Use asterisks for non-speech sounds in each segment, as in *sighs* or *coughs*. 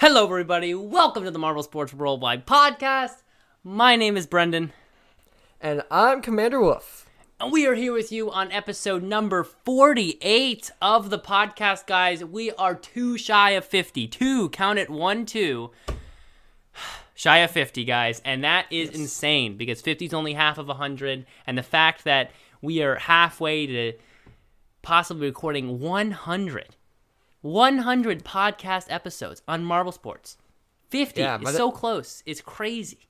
Hello, everybody. Welcome to the Marble Sports Worldwide podcast. My name is Brendan, And I'm Commander Wolf. and we are here with you on episode number 48 of the podcast, guys. We are two shy of 50. Two, count it, one, two. *sighs* Shy of 50, guys. And that is insane because 50 is only half of 100. And the fact that we are halfway to possibly recording 100. 100 podcast episodes on Marble Sports. 50 Yeah, is so close. It's crazy.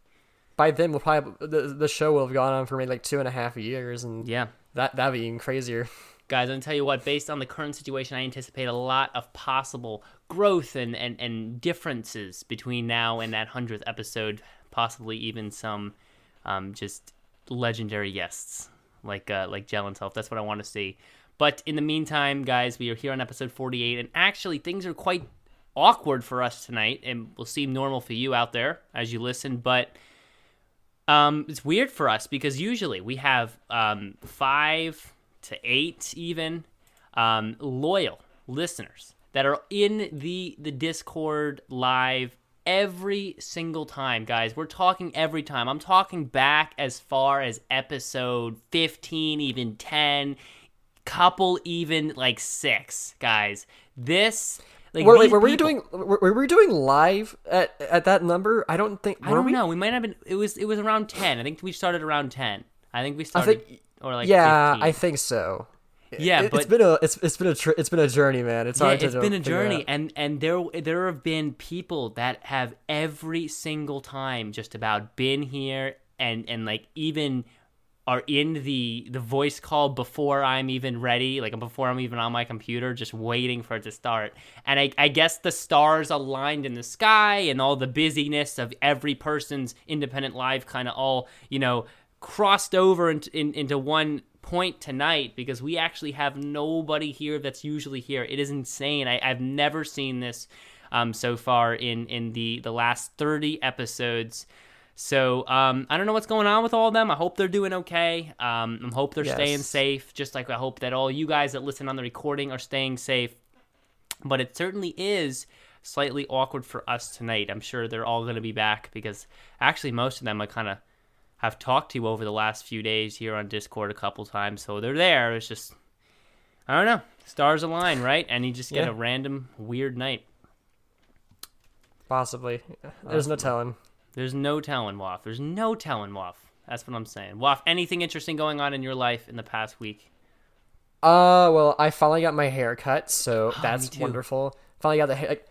By then, we'll probably the, the show will have gone on for maybe like two and a half years, and Yeah. that that'd be even crazier. Guys, I'm gonna tell you what, based on the current situation, I anticipate a lot of possible growth and, and, and differences between now and that hundredth episode, possibly even some um, just legendary guests like uh, like Gel and Self. That's what I want to see. But in the meantime, guys, we are here on episode 48, and actually things are quite awkward for us tonight, and will seem normal for you out there as you listen, but um, it's weird for us because usually we have um, five to eight even um, loyal listeners that are in the the Discord live every single time, guys. We're talking every time. I'm talking back as far as episode 15, even 10, couple even like six, guys. This. Like, Were, wait, were we doing were, were we doing live at at that number? I don't think. I don't we? know. We might have been. It was. It was around ten. I think we started around ten. I think we started. think- or like. yeah, 15. I think so. Yeah, It, but has been a it's it's been a tr- it's been a journey, man. It's yeah, hard it's been a journey, and and there there have been people that have every single time just about been here, and and like even are in the the voice call before I'm even ready, like before I'm even on my computer, just waiting for it to start. And I, I guess the stars aligned in the sky and all the busyness of every person's independent life kind of all you know crossed over into in, into one point tonight because we actually have nobody here that's usually here. It is insane. I, I've never seen this um, so far in in the the last 30 episodes. So um, I don't know what's going on with all of them. I hope they're doing okay. Um, I hope they're staying safe, just like I hope that all you guys that listen on the recording are staying safe. But it certainly is slightly awkward for us tonight. I'm sure they're all going to be back because actually most of them I kind of have talked to over the last few days here on Discord a couple times. So they're there. It's just I don't know. Stars align, right? And you just get Yeah. a random weird night. possibly. There's no telling. There's no telling, Waff. There's no telling, Waff. That's what I'm saying. Waff, anything interesting going on in your life in the past week? Uh, well, I finally got my hair cut, so *gasps* me that's wonderful. Finally got the hair. Like,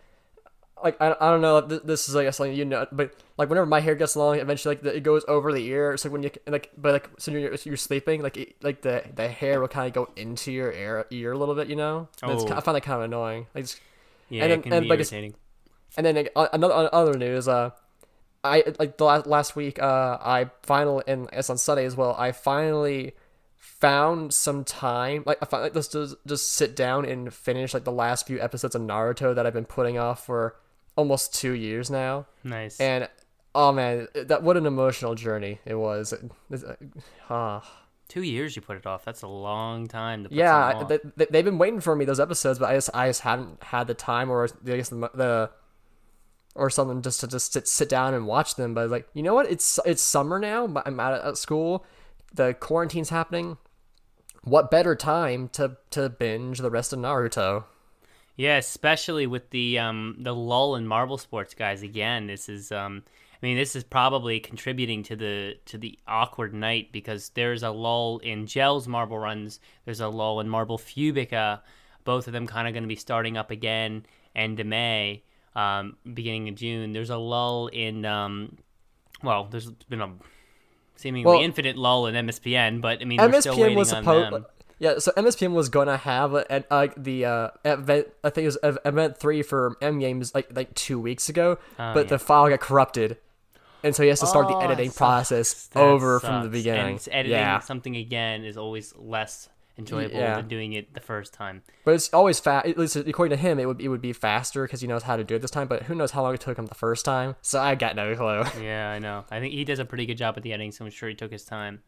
like I, I don't know. If this is like something you know, but like whenever my hair gets long, eventually like the, it goes over the ear. It's like when you like, but like so you're you're sleeping, like it, like the the hair will kind of go into your ear ear a little bit, you know. And it's, Oh. ki- I find that kind of annoying. Like, it's, Yeah, And it can and, be like, it's- irritating. and then like, another other news, uh, I like the last, last week, uh, I finally and it's on Sunday as well. I finally found some time, like I finally like, just just just sit down and finish like the last few episodes of Naruto that I've been putting off for almost two years now. Nice. And oh man, that what an emotional journey it was. Uh, ah. Two years you put it off. That's a long time to put yeah, They, they've been waiting for me those episodes, but I just I just haven't had the time or I guess the, the or something just to just sit, sit down and watch them. But like you know what, it's it's summer now. I'm out at school. The quarantine's happening. What better time to to binge the rest of Naruto? Yeah, especially with the um the lull in marble sports, guys. Again, this is um I mean this is probably contributing to the to the awkward night because there's a lull in Gel's marble runs. There's a lull in Marble Fubeca. Both of them kind of going to be starting up again end of May, um, beginning of June. There's a lull in um well, there's been a seemingly Well, infinite lull in MSPN, but I mean MSPN was on supposed. Yeah, so MSPN was gonna have a, a, the uh, event. I think it was event three for M Games like like two weeks ago, Oh, but yeah. the file got corrupted, and so he has to start Oh, the editing process sucks. Over from the beginning. And editing yeah, something again is always less enjoyable Yeah. than doing it the first time. but it's always fast. At least according to him, it would it would be faster because he knows how to do it this time. But who knows how long it took him the first time? So I got no clue. *laughs* Yeah, I know. I think he does a pretty good job at the editing, so I'm sure he took his time.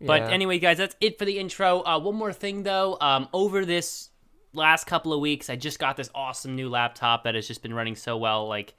But Yeah. anyway, guys, that's it for the intro. Uh, one more thing, though. Um, over this last couple of weeks, I just got this awesome new laptop that has just been running so well. Like,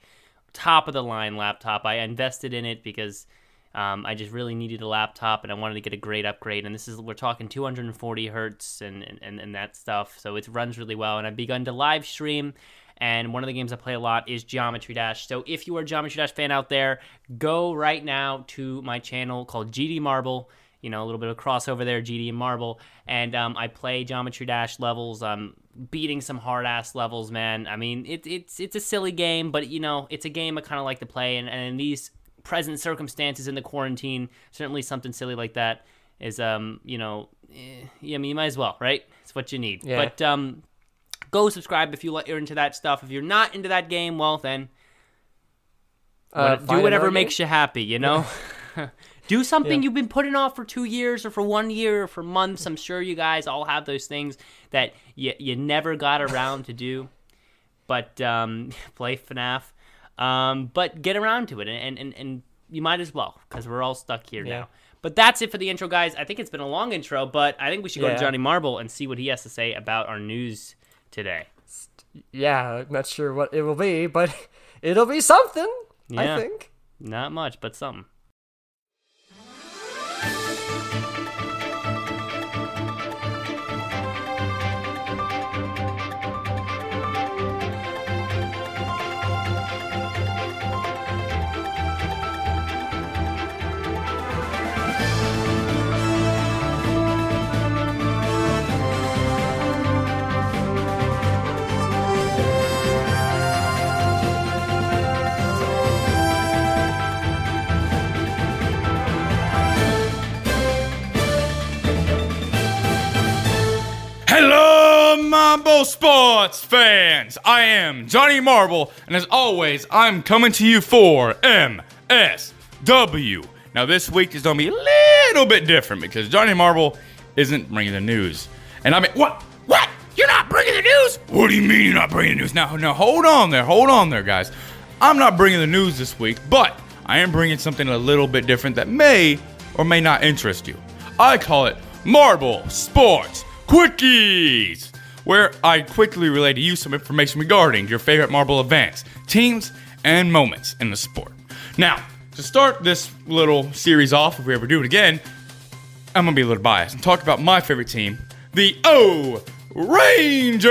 top of the line laptop. I invested in it because um, I just really needed a laptop and I wanted to get a great upgrade. And this is, we're talking 240 hertz and, and, and that stuff. So it runs really well. And I've begun to live stream. And one of the games I play a lot is Geometry Dash. So if you are a Geometry Dash fan out there, go right now to my channel called GD Marble. You know, a little bit of crossover there, GD and Marble. And um, I play Geometry Dash levels. Um, beating some hard ass levels, man. I mean, it, it's it's a silly game, but you know, it's a game I kind of like to play. And, and these present circumstances in the quarantine, certainly something silly like that is, um, you know, eh, yeah, I mean, you might as well, right? It's what you need. Yeah. But um, go subscribe if you like, you're into that stuff. If you're not into that game, well then Uh, do whatever makes game? you happy, you know? *laughs* do something Yeah. you've been putting off for two years or for one year or for months. I'm sure you guys all have those things that you, you never got around to do. But um, *laughs* play FNAF. Um, but get around to it, and, and, and you might as well, because we're all stuck here Yeah. now. But that's it for the intro, guys. I think it's been a long intro, but I think we should go to Johnny Marble and see what he has to say about our news today. Yeah, not sure what it will be, but *laughs* it'll be something. Yeah. I think. Not much, but something. Hello, Marble Sports fans! I am Johnny Marble, and as always, I'm coming to you for MSW. Now, this week is gonna be a little bit different because Johnny Marble isn't bringing the news. And I mean, what? What? You're not bringing the news? What do you mean you're not bringing the news? Now, now, hold on there, hold on there, guys. I'm not bringing the news this week, but I am bringing something a little bit different that may or may not interest you. I call it Marble Sports Quickies, where I quickly relay to you some information regarding your favorite marble events, teams, and moments in the sport. Now, to start this little series off, if we ever do it again, I'm gonna be a little biased and talk about my favorite team, the O Rangers.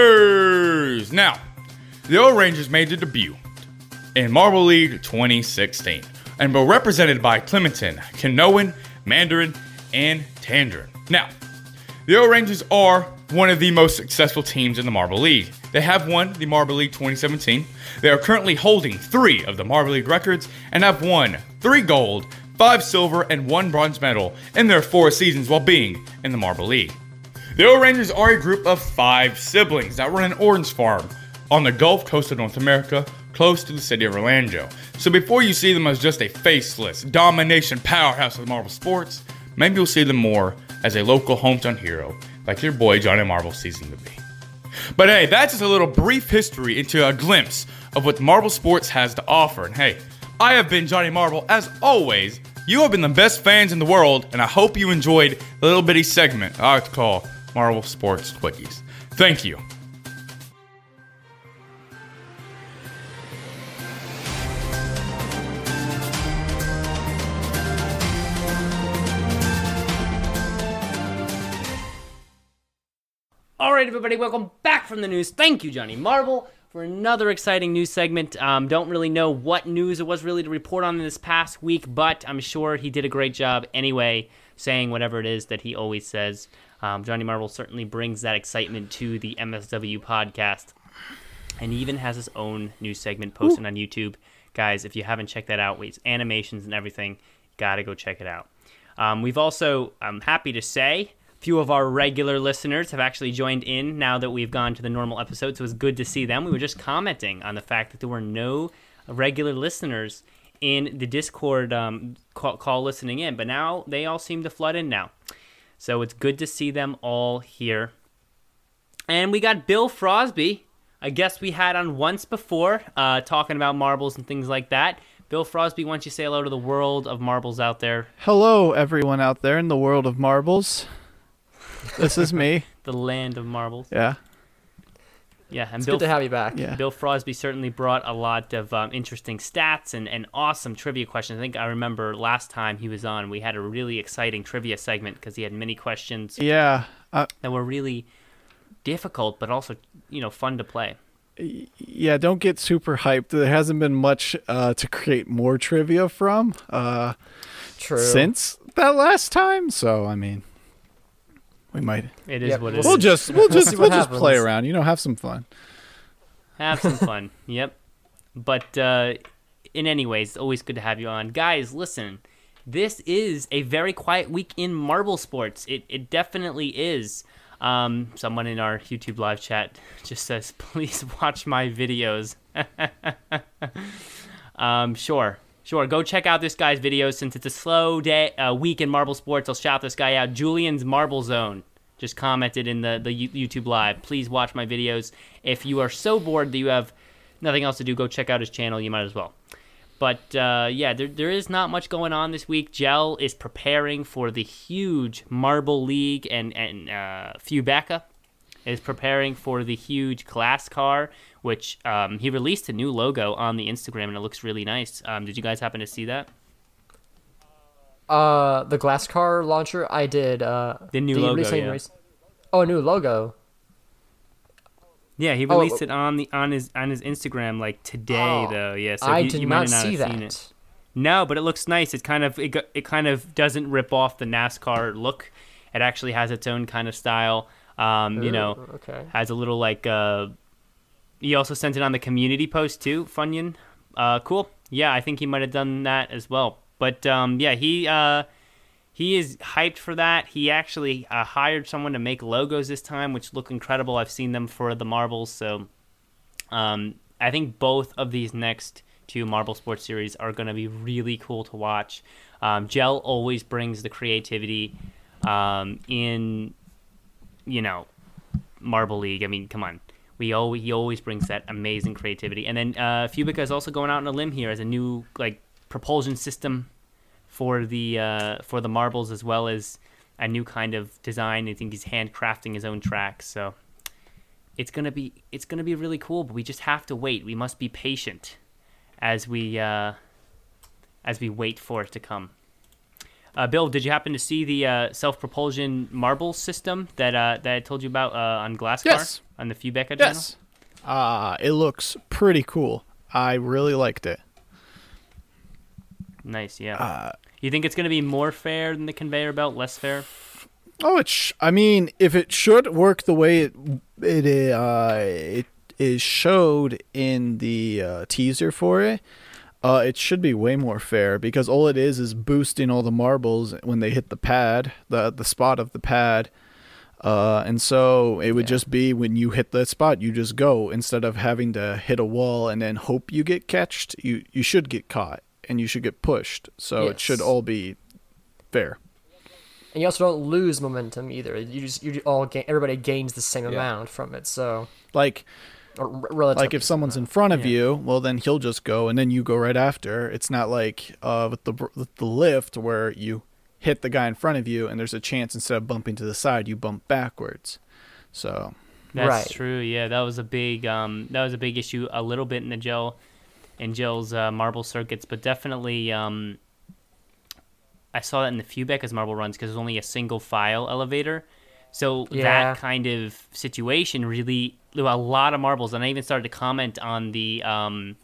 Now, the O Rangers made their debut in Marble League 2016 and were represented by Clementin, Kenoan, Mandarin, and Tangerine. Now, the O Rangers are one of the most successful teams in the Marble League. They have won the Marble League 2017. They are currently holding three of the Marble League records and have won three gold, five silver, and one bronze medal in their four seasons while being in the Marble League. The O Rangers are a group of five siblings that run an orange farm on the Gulf Coast of North America, close to the city of Orlando. So before you see them as just a faceless domination powerhouse of marble sports, maybe you'll see them more as a local hometown hero, like your boy Johnny Marble sees them to be. But hey, that's just a little brief history into a glimpse of what Marble Sports has to offer. And hey, I have been Johnny Marble As always, you have been the best fans in the world, and I hope you enjoyed the little bitty segment I like to call Marble Sports Quickies. Thank you. All right, everybody, welcome back from the news. Thank you, Johnny Marble, for another exciting news segment. Um, don't really know what news it was really to report on this past week, but I'm sure he did a great job anyway, saying whatever it is that he always says. Um, Johnny Marble certainly brings that excitement to the MSW podcast, and he even has his own news segment posted on YouTube. Guys, if you haven't checked that out, with animations and everything, gotta go check it out. Um, we've also, I'm happy to say, few of our regular listeners have actually joined in now that we've gone to the normal episode, So it was good to see them. We were just commenting on the fact that there were no regular listeners in the Discord um, call, call listening in, but now they all seem to flood in now. So it's good to see them all here. And we got Bill Frosby, a guest we had on once before, uh, talking about marbles and things like that. Bill Frosby, why don't you say hello to the world of marbles out there, Hello, everyone out there in the world of marbles. This is me. *laughs* the land of marbles? Yeah. Yeah, and It's Bill good to have you back. Yeah. Bill Frosby certainly brought a lot of um, interesting stats and, and awesome trivia questions. I think I remember last time he was on, we had a really exciting trivia segment because he had many questions Yeah. Uh, that were really difficult, but also you know fun to play. yeah, don't get super hyped. There hasn't been much uh, to create more trivia from uh, True. since that last time. So, I mean, we might. It is Yep, what it we'll is. We'll just we'll just we'll what just play around. You know, have some fun. have some *laughs* fun. yep. But uh, in any ways, always good to have you on, guys. Listen, this is a very quiet week in marble sports. It it definitely is. Um, someone in our YouTube live chat *laughs* just says, "Please *laughs* watch my videos." um, sure, sure. Go check out this guy's videos since it's a slow day, uh, week in marble sports. I'll shout this guy out. Julian's Marble Zone just commented in the the YouTube live. Please watch my videos. If you are so bored that you have nothing else to do, go check out his channel. You might as well. But uh, yeah, there, there is not much going on this week. Gel is preparing for the huge Marble League, and and uh, Fubeca is preparing for the huge glass car, which um, he released a new logo on the Instagram, and it looks really nice. Um, did you guys happen to see that? Uh, the glass car launcher. I did. Uh, The new you logo, yeah. release- Oh, a new logo. Yeah, he Oh, released uh, it on the on his on his Instagram like today, Oh, though. Yeah, so I you, did you not might not see have seen that. it. No, but it looks nice. It kind of it, it kind of doesn't rip off the NASCAR look. It actually has its own kind of style. Um, you know, okay. has a little like uh he also sent it on the community post too, Funyon. Uh cool. Yeah, I think he might have done that as well. But um yeah, he uh he is hyped for that. He actually uh, hired someone to make logos this time, which look incredible. I've seen them for the marbles, so um, I think both of these next two Marble Sports series are going to be really cool to watch. Um, Gel always brings the creativity um, in, you know, Marble League. I mean, come on. We always, he always brings that amazing creativity. And then uh, Fubeca is also going out on a limb here as a new like propulsion system for the uh, for the marbles as well as a new kind of design. I think he's handcrafting his own tracks. So it's gonna be it's gonna be really cool. But we just have to wait. We must be patient as we uh, as we wait for it to come. Uh, Bill, did you happen to see the uh, self propulsion marble system that uh, that I told you about uh, on Glasscar Yes. on the Fubeca channel? Yes. Uh, it looks pretty cool. I really liked it. Nice, yeah. Uh, you think it's gonna be more fair than the conveyor belt, less fair? Oh, it's. Sh- I mean, if it should work the way it it uh it is showed in the uh, teaser for it, uh, it should be way more fair because all it is is boosting all the marbles when they hit the pad, the the spot of the pad. Uh, and so it would just be when you hit the spot, you just go instead of having to hit a wall and then hope you get catched. You you should get caught and you should get pushed. So it should all be fair. And you also don't lose momentum either. You just you all gain, everybody gains the same amount from it. So Like or r- relatively. like if someone's in front of you, well then he'll just go and then you go right after. It's not like uh with the with the lift where you hit the guy in front of you and there's a chance instead of bumping to the side you bump backwards. So That's Right. true. Yeah, that was a big um, that was a big issue a little bit in the gel in Jill's uh, marble circuits, but definitely um, I saw that in the few Fubeca's marble runs because there's only a single file elevator. So Yeah. that kind of situation really were a lot of marbles, and I even started to comment on the um,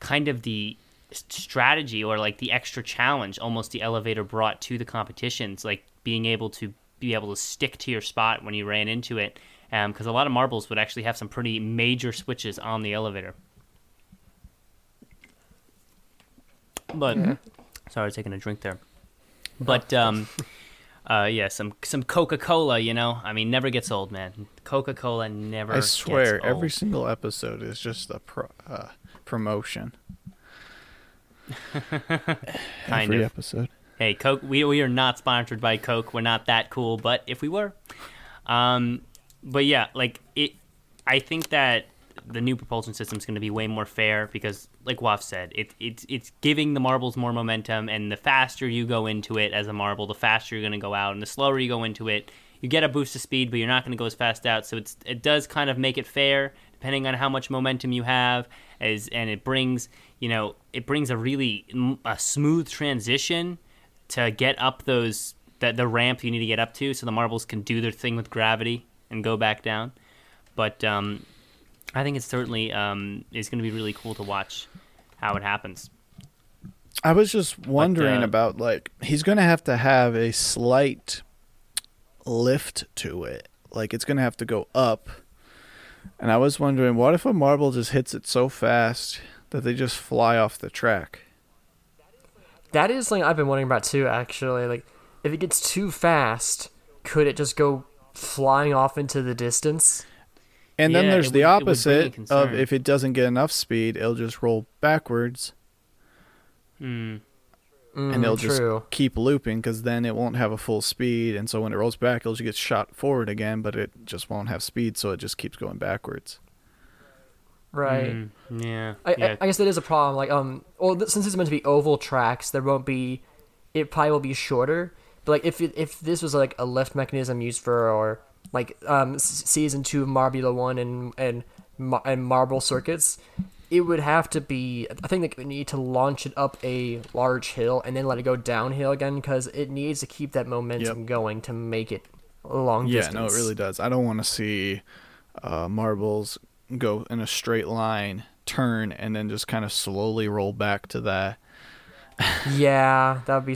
kind of the strategy or like the extra challenge almost the elevator brought to the competitions, like being able to be able to stick to your spot when you ran into it, because a lot of marbles would actually have some pretty major switches on the elevator. But sorry, I was taking a drink there. But um, *laughs* Uh, yeah, some some Coca Cola. You know, I mean, never gets old, man. Coca Cola never. I swear, every single episode is just a pro, uh, promotion. *laughs* Kind every of. episode. Hey, Coke. We we are not sponsored by Coke. We're not that cool. But if we were, um, but yeah, like it. I think that the new propulsion system is going to be way more fair because, like Waf said, it, it's it's giving the marbles more momentum, and the faster you go into it as a marble, the faster you're going to go out, and the slower you go into it, you get a boost of speed, but you're not going to go as fast out. So it's it does kind of make it fair depending on how much momentum you have, as and it brings you know it brings a really a smooth transition to get up those the, the ramp you need to get up to, so the marbles can do their thing with gravity and go back down. But um, I think it's certainly um, is going to be really cool to watch how it happens. I was just wondering uh, about like he's gonna have to have a slight lift to it. Like it's gonna have to go up. And I was wondering, what if a marble just hits it so fast that they just fly off the track? That is something I've been wondering about too. Actually, like if it gets too fast, could it just go flying off into the distance? And then Yeah, there's the would- it would bring a opposite of if it doesn't get enough speed, it'll just roll backwards Mm. Mm, and it'll true. just keep looping because then it won't have a full speed. And so when it rolls back, it'll just get shot forward again, but it just won't have speed, so it just keeps going backwards. Right. Mm, yeah. I, yeah. I, I guess that is a problem. Like, um, well, th- since it's meant to be oval tracks, there won't be. It probably will be shorter. But like, if it, if this was like a lift mechanism used for or like um s- season two of Marbula one and and Mar- and Marble circuits, it would have to be. I think they need to launch it up a large hill and then let it go downhill again because it needs to keep that momentum Yep. going to make it long Yeah, distance. no, it really does. I don't want to see uh, marbles go in a straight line, turn, and then just kind of slowly roll back to that. Yeah, that'd be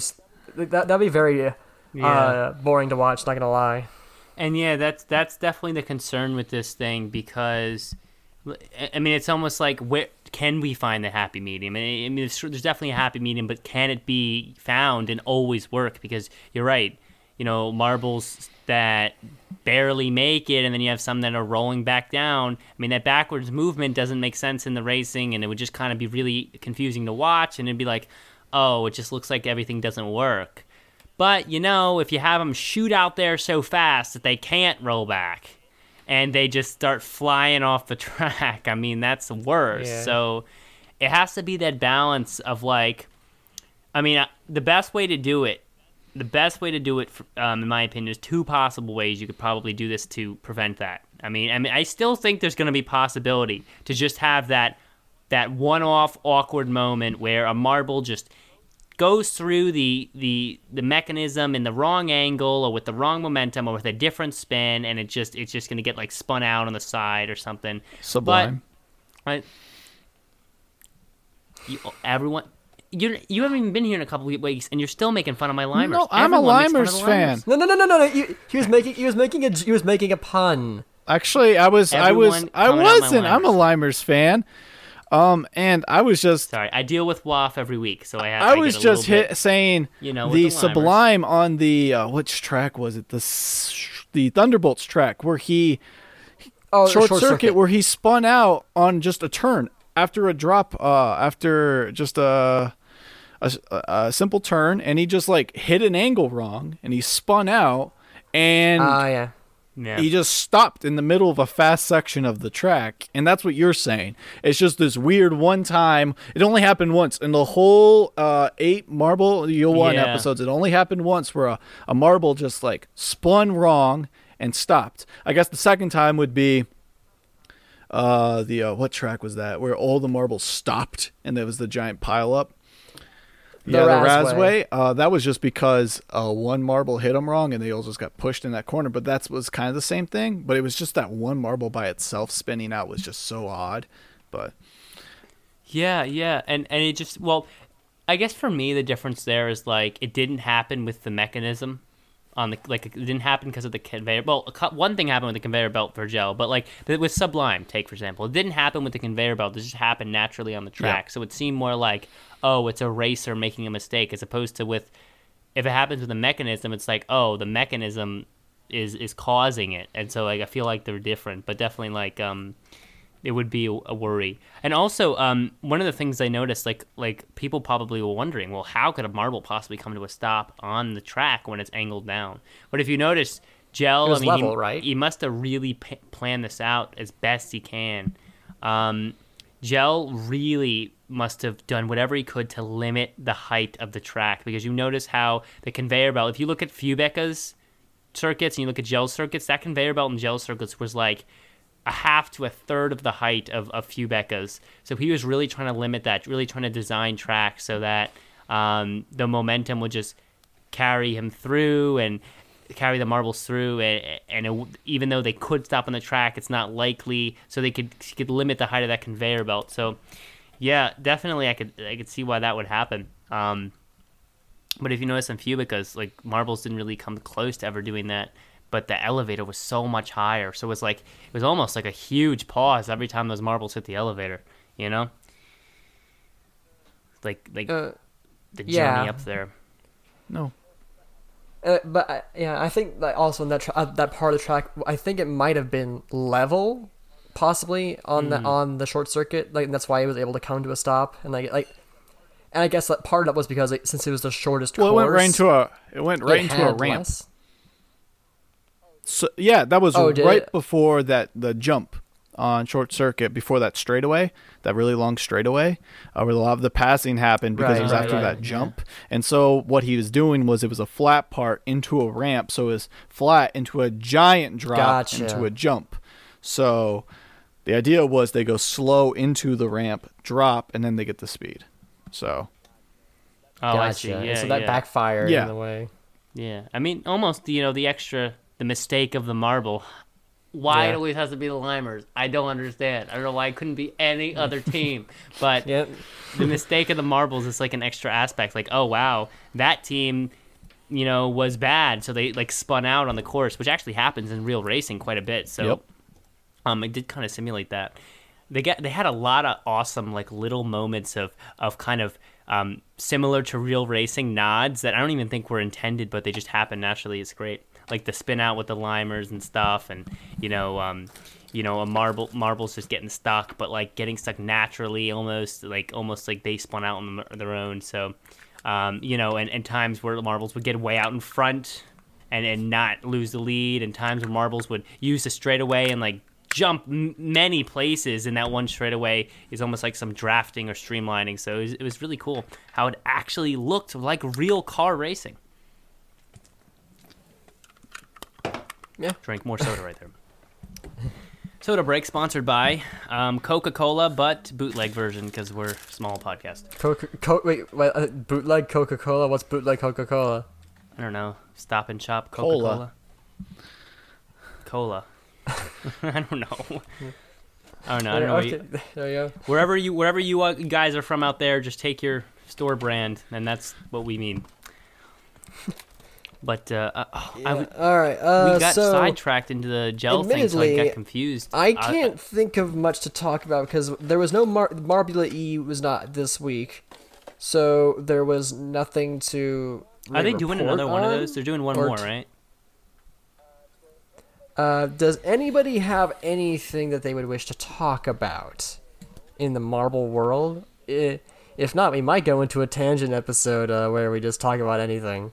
that that'd be very uh, Yeah. boring to watch. Not gonna lie. And yeah, that's that's definitely the concern with this thing because, I mean, it's almost like where can we find the happy medium? I mean, there's definitely a happy medium, but can it be found and always work? Because you're right, you know, marbles that barely make it, and then you have some that are rolling back down. I mean, that backwards movement doesn't make sense in the racing, and it would just kind of be really confusing to watch, and it'd be like, oh, it just looks like everything doesn't work. But you know, if you have them shoot out there so fast that they can't roll back, and they just start flying off the *laughs* track, I mean that's worse. Yeah. So it has to be that balance of like, I mean, uh, the best way to do it, the best way to do it, um, in my opinion, is two possible ways you could probably do this to prevent that. I mean, I mean, I still think there's going to be possibility to just have that that one-off awkward moment where a marble just goes through the the the mechanism in the wrong angle or with the wrong momentum or with a different spin and it just it's just going to get like spun out on the side or something Sublime. right you, everyone you you haven't even been here in a couple of weeks and you're still making fun of my limers no, I'm a Everyone makes fun of Limers fan. Limers. No, no, no, no, no, no. He, he was making he was making a he was making a pun. Actually, I was, I was, I coming out my wasn't. I'm a Limers fan. Um, and I was just, sorry i deal with waff every week so i have I get was just hit bit- saying you know, the the Sublime on the uh, which track was it? The the Thunderbolts track where he Oh, short, circuit, where he spun out on just a turn after a drop uh after just a, a a simple turn and he just like hit an angle wrong and he spun out and Ah, yeah. Yeah. he just stopped in the middle of a fast section of the track and that's what you're saying. It's just this weird one time it only happened once. In the whole uh eight marble you one Yeah. episodes it only happened once where a, a marble just like spun wrong and stopped. I guess the second time would be uh the uh, what track was that? Where all the marbles stopped and there was the giant pile up The yeah, the Razzway. Razzway. Uh, that was just because uh, one marble hit them wrong, and they all just got pushed in that corner. But that was kind of the same thing. But it was just that one marble by itself spinning out was just so odd. But Yeah, yeah, and and it just well, I guess for me the difference there is like it didn't happen with the mechanism on the like it didn't happen because of the conveyor. Well, a cou- one thing happened with the conveyor belt for gel, but like the- with Sublime, take for example, it didn't happen with the conveyor belt. It just happened naturally on the track, so it seemed more like oh, it's a racer making a mistake as opposed to with if it happens with a mechanism, it's like, oh, the mechanism is is causing it, and so like I feel like they're different, but definitely like um, it would be a, worry. And also, um, one of the things I noticed, like like people probably were wondering, well, how could a marble possibly come to a stop on the track when it's angled down? But if you notice, Gel, I mean, he, right? he must have really p- planned this out as best he can. Um, Gel really must have done whatever he could to limit the height of the track. Because you notice how the conveyor belt, if you look at Fubeca's circuits and you look at Gel circuits, that conveyor belt in Gel circuits was like a half to a third of the height of, of Fubeca's. So he was really trying to limit that, really trying to design tracks so that um, the momentum would just carry him through and carry the marbles through. And, and it, even though they could stop on the track it's not likely. So they could could limit the height of that conveyor belt. So yeah definitely i could i could see why that would happen um, but if you notice in Fubeca's, like marbles didn't really come close to ever doing that but the elevator was so much higher so it was like it was almost like a huge pause every time those marbles hit the elevator you know like like Uh, the journey yeah. up there No. Uh, but I, yeah, I think that also in that tra- uh, that part of the track, I think it might have been level, possibly on Hmm. the on the short circuit. Like and that's why he was able to come to a stop. And like like, and I guess that part of that was because like, since it was the shortest Well, it course, went right into a it went right it into a ramp. less. So yeah, that was Oh, right it? before that the jump on short circuit before that straightaway, that really long straightaway, uh, where a lot of the passing happened because it was Right, right, after right, that jump. And so what he was doing was it was a flat part into a ramp, so it was flat into a giant drop Gotcha. into a jump. So the idea was they go slow into the ramp, drop, and then they get the speed. So oh i Gotcha. see yeah so that yeah. backfired Yeah. in a way. Yeah, I mean, almost you know the extra, the mistake of the marble. Why it always has to be the Limers? I don't understand. I don't know why it couldn't be any *laughs* other team. But Yeah, the mistake of the marbles is like an extra aspect. Like, oh wow, that team, you know, was bad, so they like spun out on the course, which actually happens in real racing quite a bit. So, Yep. Um, it did kind of simulate that. They get they had a lot of awesome like little moments of of kind of um, similar to real racing nods that I don't even think were intended, but they just happen naturally. It's great, like the spin out with the limers and stuff, and you know, um, you know, a marble marbles just getting stuck, but like getting stuck naturally, almost like almost like they spun out on their own. So, um, you know, and, and times where marbles would get way out in front and, and not lose the lead, and times where marbles would use the straightaway and like jump m- many places in that one straightaway is almost like some drafting or streamlining. So it was, it was really cool how it actually looked like real car racing. Yeah. Drink more soda right there. *laughs* Soda break sponsored by um, Coca Cola, but bootleg version because we're small podcast. Coca. Co- wait, wait uh, bootleg Coca Cola. What's bootleg Coca Cola? I don't know. Stop and shop Coca Cola. Cola. *laughs* I don't know. I don't know. I don't know. you- there you go. wherever you wherever you guys are from out there, just take your store brand, and that's what we mean. But uh, uh, oh, I w- All right. Uh, we got so sidetracked into the gel thing, so I got confused. I Uh, can't think of much to talk about because there was no Mar- Marbula E was not this week, so there was nothing to. are they doing another one of those? They're doing one or more, right? Uh, does anybody have anything that they would wish to talk about in the marble world? If not, we might go into a tangent episode uh, where we just talk about anything.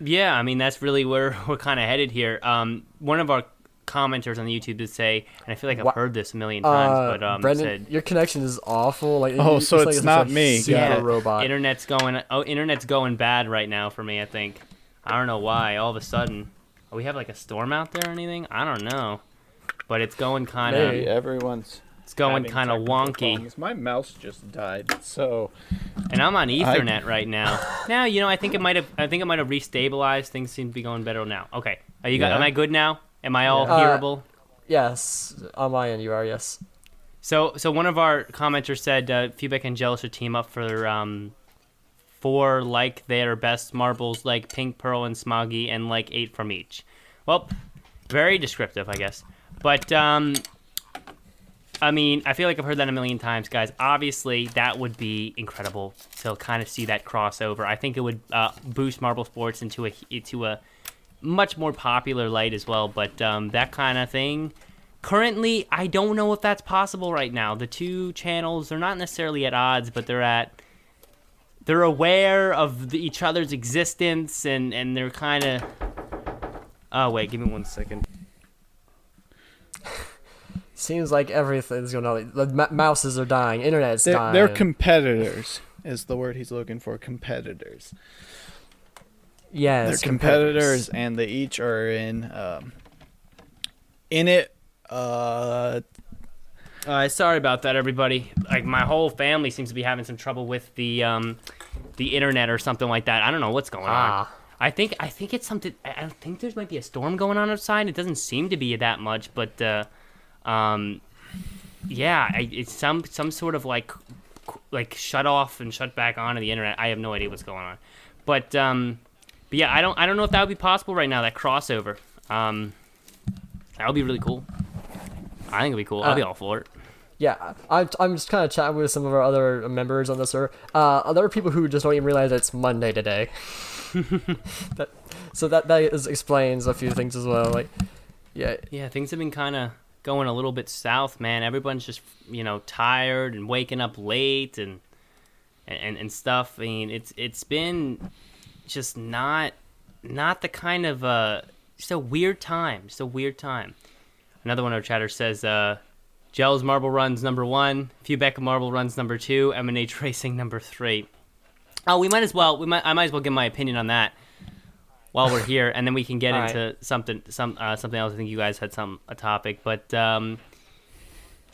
Yeah, I mean that's really where *laughs* we're kind of headed here. Um, one of our commenters on the YouTube did say, and I feel like I've Wha- heard this a million times, Uh, but um, Brendan, said your connection is awful. Like, Oh, you- so like it's this, not like, me. Super Got it. robot. internet's going. Oh, internet's going bad right now for me. I think. I don't know why. All of a sudden, we have like a storm out there or anything. I don't know, but it's going kind of. Maybe. everyone's It's going kind of wonky. My mouse just died, so And I'm on Ethernet right now. Now you know I think it might have. I think it might have restabilized. Things seem to be going better now. Okay, are you? got Am I good now? Am I all Uh, hearable? Yes, on my end, you are. Yes. So, so one of our commenters said uh, Fubeca and Gel should team up for um, four like their best marbles, like Pink, Pearl, and Smoggy, and like eight from each. Well, very descriptive, I guess. But um, I mean, I feel like I've heard that a million times, guys. Obviously, that would be incredible to kind of see that crossover. I think it would uh, boost Marble Sports into a into a much more popular light as well. But um, that kind of thing, currently, I don't know if that's possible right now. The two channels they're not necessarily at odds, but they're at they're aware of the, each other's existence, and and they're kind of. Oh wait, give me one second. Seems like everything's going on. The m- mouses are dying. Internet's They're, dying. they're competitors. Is the word he's looking for? Competitors. yeah, They're competitors, and they each are in um, in it. Uh, Uh, sorry about that, everybody. Like my whole family seems to be having some trouble with the um, the internet or something like that. I don't know what's going on. Ah. I think I think it's something. I think there's might be a storm going on outside. It doesn't seem to be that much, but uh, um, yeah, I, it's some some sort of like like shut off and shut back on of the internet. I have no idea what's going on, but um, but yeah, I don't I don't know if that would be possible right now. That crossover, um, that would be really cool. I think it'd be cool. I'll be Uh, all for it. Yeah, I, I'm just kind of chatting with some of our other members on the server. Uh, there are people who just don't even realize it's Monday today. *laughs* that, so that that is, explains a few things as well. Like, yeah, Yeah, things have been kind of going a little bit south, man. Everyone's just you know tired and waking up late and and and stuff. I mean, it's it's been just not not the kind of uh just a weird time, just a weird time. Another one of our chatters says, uh, Gels Marble Runs number one, Fubeca Marble Runs number two, M&H *laughs* Racing number three. Oh, we might as well. We might. I might as well give my opinion on that while we're here, and then we can get *laughs* into something some uh, something else. I think you guys had some a topic, but um,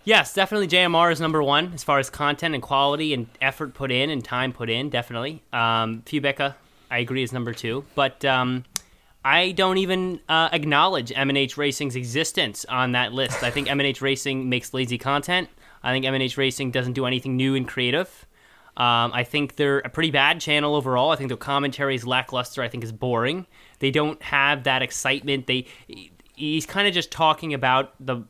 yes, definitely JMR is number one as far as content and quality and effort put in and time put in. Definitely, um, Fubeca, I agree, is number two, but um, I don't even uh, acknowledge M&H Racing's existence on that list. I think *laughs* M&H Racing makes lazy content. I think M&H Racing doesn't do anything new and creative. Um, I think they're a pretty bad channel overall. I think their commentary is lackluster. I think is boring. They don't have that excitement. They he's kind of just talking about the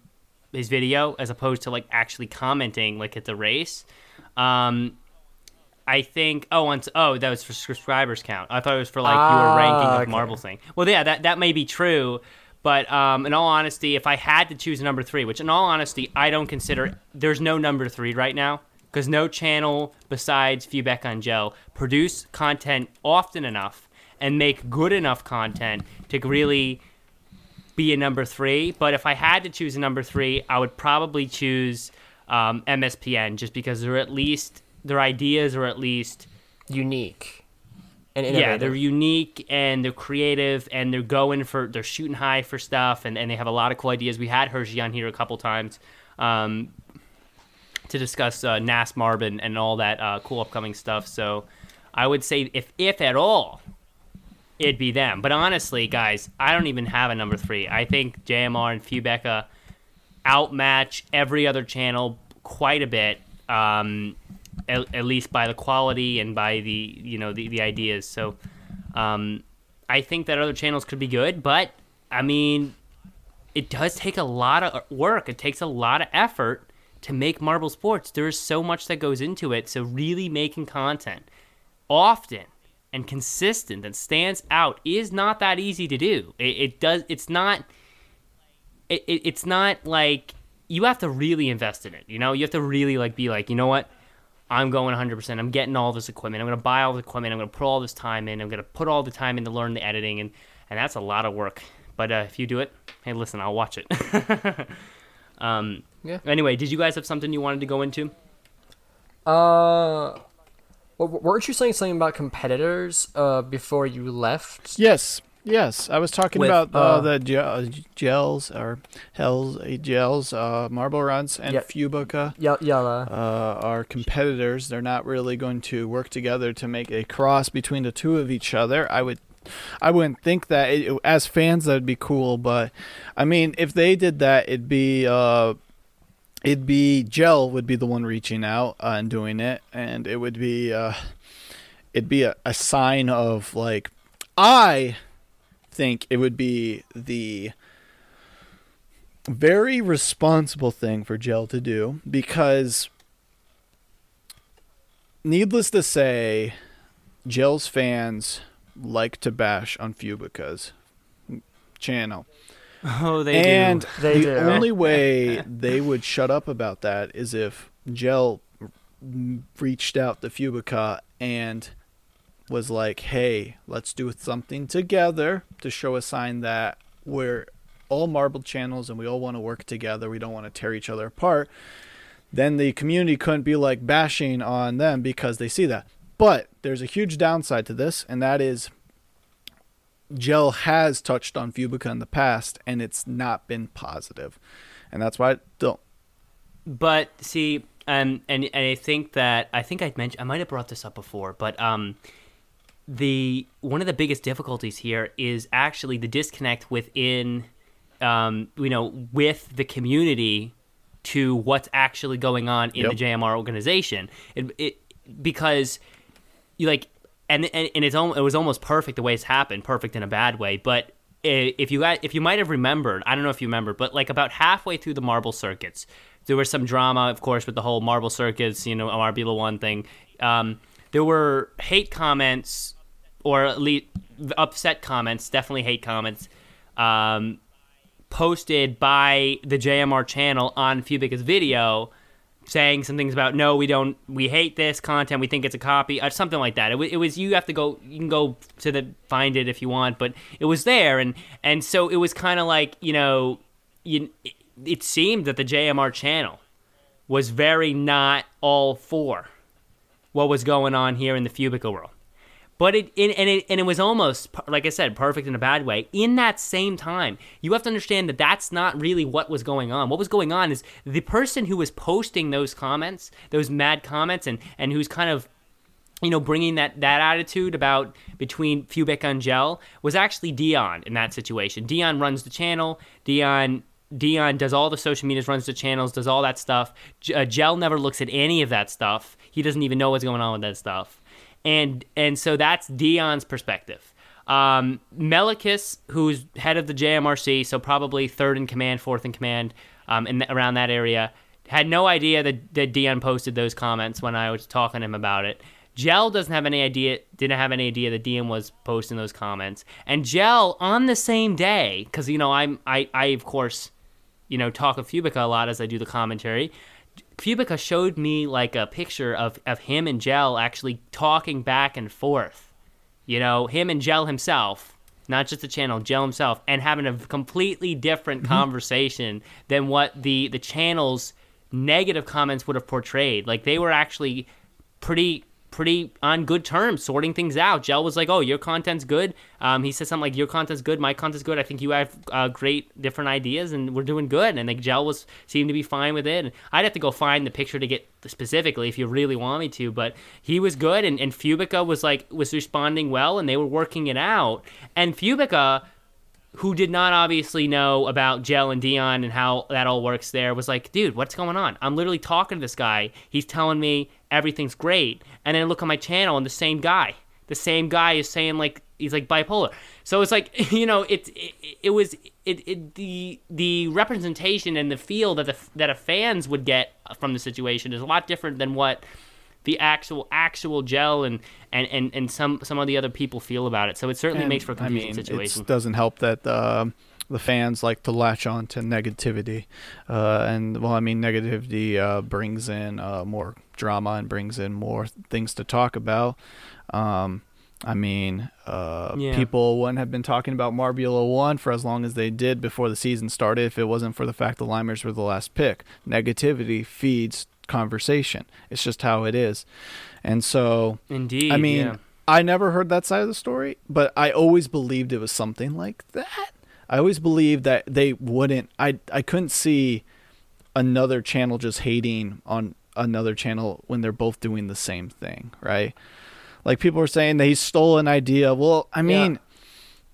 his video as opposed to like actually commenting like at the race. Um, I think oh once oh that was for subscribers count. I thought it was for like you were ranking of okay. marble thing. Well, yeah, that that may be true, but um, in all honesty, if I had to choose a number three, which in all honesty I don't consider, there's no number three right now because no channel besides Fubeck on Joe produce content often enough and make good enough content to really be a number three. But if I had to choose a number three, I would probably choose um, MSPN just because they're at least their ideas are at least unique and yeah they're unique and they're creative and they're going for they're shooting high for stuff and, and they have a lot of cool ideas. We had hershey on here a couple times um, to discuss uh, nas marvin and all that uh, cool upcoming stuff. So i would say if if at all it'd be them. But honestly guys i don't even have a number three. I think jmr and fubeca outmatch every other channel quite a bit. Um, at, at least by the quality and by the you know the, the ideas. So um, i think that other channels could be good but i mean it does take a lot of work. It takes a lot of effort to make marble sports. There is so much that goes into it. So really making content often and consistent that stands out is not that easy to do. It, it does it's not it, it, it's not like you have to really invest in it. You know, you have to really like be like, you know what? I'm going 100%. I'm getting all this equipment. I'm going to buy all the equipment. I'm going to put all this time in. I'm going to put all the time in to learn the editing, and and that's a lot of work. But uh, if you do it, hey, listen, I'll watch it. *laughs* um, Yeah. Anyway, did you guys have something you wanted to go into? Uh, w- weren't you saying something about competitors uh before you left? yes, yes. I was talking With, about uh, uh, the ge- gels or Hell's uh, gels, uh, Marble Runs, and Yeah. Fubeca. Yeah, yeah. uh, are competitors. They're not really going to work together to make a cross between the two of each other. I would, I wouldn't think that. It, as fans, that'd be cool. But I mean, if they did that, it'd be, uh, it'd be Gel would be the one reaching out uh, and doing it, and it would be, uh, it'd be a, a sign of like, I think it would be the very responsible thing for Gel to do because, needless to say, Gel's fans like to bash on Fubeca's channel. Oh, they and do. They the do. only *laughs* way they would shut up about that is if Gel reached out to Fubica and was like, "Hey, let's do something together to show a sign that we're all marbled channels and we all want to work together. We don't want to tear each other apart." Then the community couldn't be like bashing on them because they see that. But there's a huge downside to this, and that is Jelle has touched on Fubeca in the past, and it's not been positive. positive, and that's why I don't. But see, um, and and I think that I think I mentioned I might have brought this up before, but um, the one of the biggest difficulties here is actually the disconnect within, um, you know, with the community to what's actually going on in Yep. the JMR organization. It, it because you like and and, and it's it was almost perfect the way it's happened, perfect in a bad way, but if you got if you might have remembered, I don't know if you remember, but like about halfway through the marble circuits, there was some drama, of course, with the whole marble circuits, you know, Marbula one thing. Um, there were hate comments, or at least upset comments, definitely hate comments, um, posted by the JMR channel on Fubeca's video saying some things about no we don't we hate this content. We think it's a copy or something like that. It, wa- it was you have to go you can go to the find it if you want but it was there. And and so it was kind of like you know you, it seemed that the JMR channel was very not all for what was going on here in the Fubeca world but it, and, and it and it was almost like I said, perfect in a bad way. In that same time, you have to understand that that's not really what was going on. What was going on is the person who was posting those comments, those mad comments, and and who's kind of you know, bringing that that attitude about between Fubeca and Jelle was actually Dion in that situation. Dion runs the channel. Dion Dion does all the social medias, runs the channels, does all that stuff. Uh, Jelle never looks at any of that stuff. He doesn't even know what's going on with that stuff. And and so that's Dion's perspective. Um, who's head of the JMRC, so probably third in command, fourth in command, um, in around that area, had no idea that, that Dion posted those comments when I was talking to him about it. Jelle doesn't have any idea, didn't have any idea that Dion was posting those comments. And Jelle on the same day, because you know I'm I I of course, you know talk of Fubeca a lot as I do the commentary. Fubeca showed me like a picture of of him and Jelle actually talking back and forth. You know, him and Jelle himself, not just the channel, Jelle himself, and having a completely different mm-hmm. conversation than what the the channel's negative comments would have portrayed. Like they were actually pretty pretty on good terms, sorting things out. Jelle was like, "Oh, your content's good." Um, he said something like, "Your content's good, my content's good. I think you have uh, great different ideas, and we're doing good." And like Jelle was seemed to be fine with it. And I'd have to go find the picture to get specifically if you really want me to, but he was good, and, and Fubeca was like was responding well, and they were working it out. And Fubeca who did not obviously know about Jelle and Dion and how that all works there was like, dude, what's going on? I'm literally talking to this guy. He's telling me everything's great. And then I look on my channel and the same guy, the same guy is saying like he's like bipolar. So it's like, *laughs* you know, it it, it was it, it the the representation and the feel that the that a fans would get from the situation is a lot different than what the actual actual Jelle and and, and, and some some of the other people feel about it. So it certainly And, makes for a confusing I mean, situation. It doesn't help that um the fans like to latch on to negativity, uh, and well, I mean, negativity uh, brings in uh, more drama and brings in more things to talk about. Um, I mean, uh, Yeah. people wouldn't have been talking about Marbula One for as long as they did before the season started if it wasn't for the fact the Limers were the last pick. Negativity feeds conversation. It's just how it is, and so Indeed. I mean, yeah. I never heard that side of the story, but I always believed it was something like that. I always believed that they wouldn't. I I couldn't see another channel just hating on another channel when they're both doing the same thing, right? Like people are saying that he stole an idea. Well, I mean, Yeah.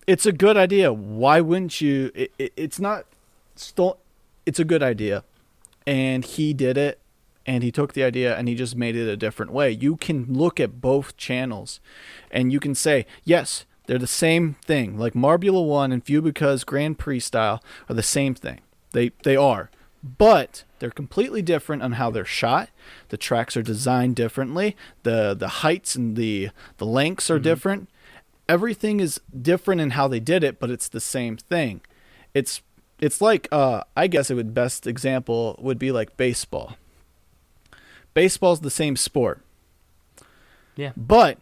it's a good idea. Why wouldn't you? It, it, it's not stole. It's a good idea, and he did it, and he took the idea and he just made it a different way. You can look at both channels, and you can say yes, they're the same thing. Like Marbula One and Fubeca's Grand Prix style are the same thing. They they are. But they're completely different on how they're shot. The tracks are designed differently. The the heights and the the lengths are different. Everything is different in how they did it, but it's the same thing. It's it's like uh I guess it would best example would be like baseball. Baseball's the same sport. Yeah. But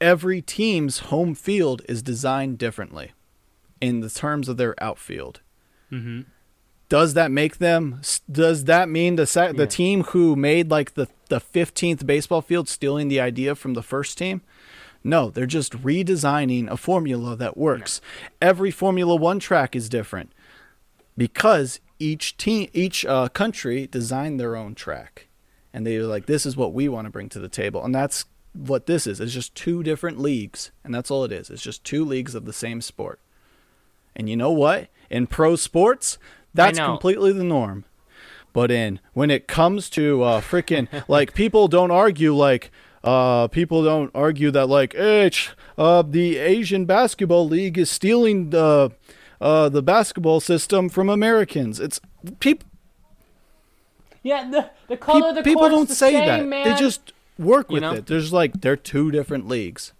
every team's home field is designed differently in the terms of their outfield. Mm-hmm. Does that make them? Does that mean the sec, the team who made like the the fifteenth baseball field stealing the idea from the first team? No, they're just redesigning a formula that works. Every Formula One track is different because each team, each uh, country designed their own track, and they were like, "This is what we want to bring to the table," and that's what this is. It's just two different leagues, and that's all it is. It's just two leagues of the same sport. And you know what? In pro sports, that's completely the norm. But in when it comes to uh freaking *laughs* like people don't argue like uh people don't argue that like H uh the Asian basketball league is stealing the uh the basketball system from Americans. It's people Yeah, the the color of the people don't the say same, that. Man. They just work You with know? it. There's like they're two different leagues.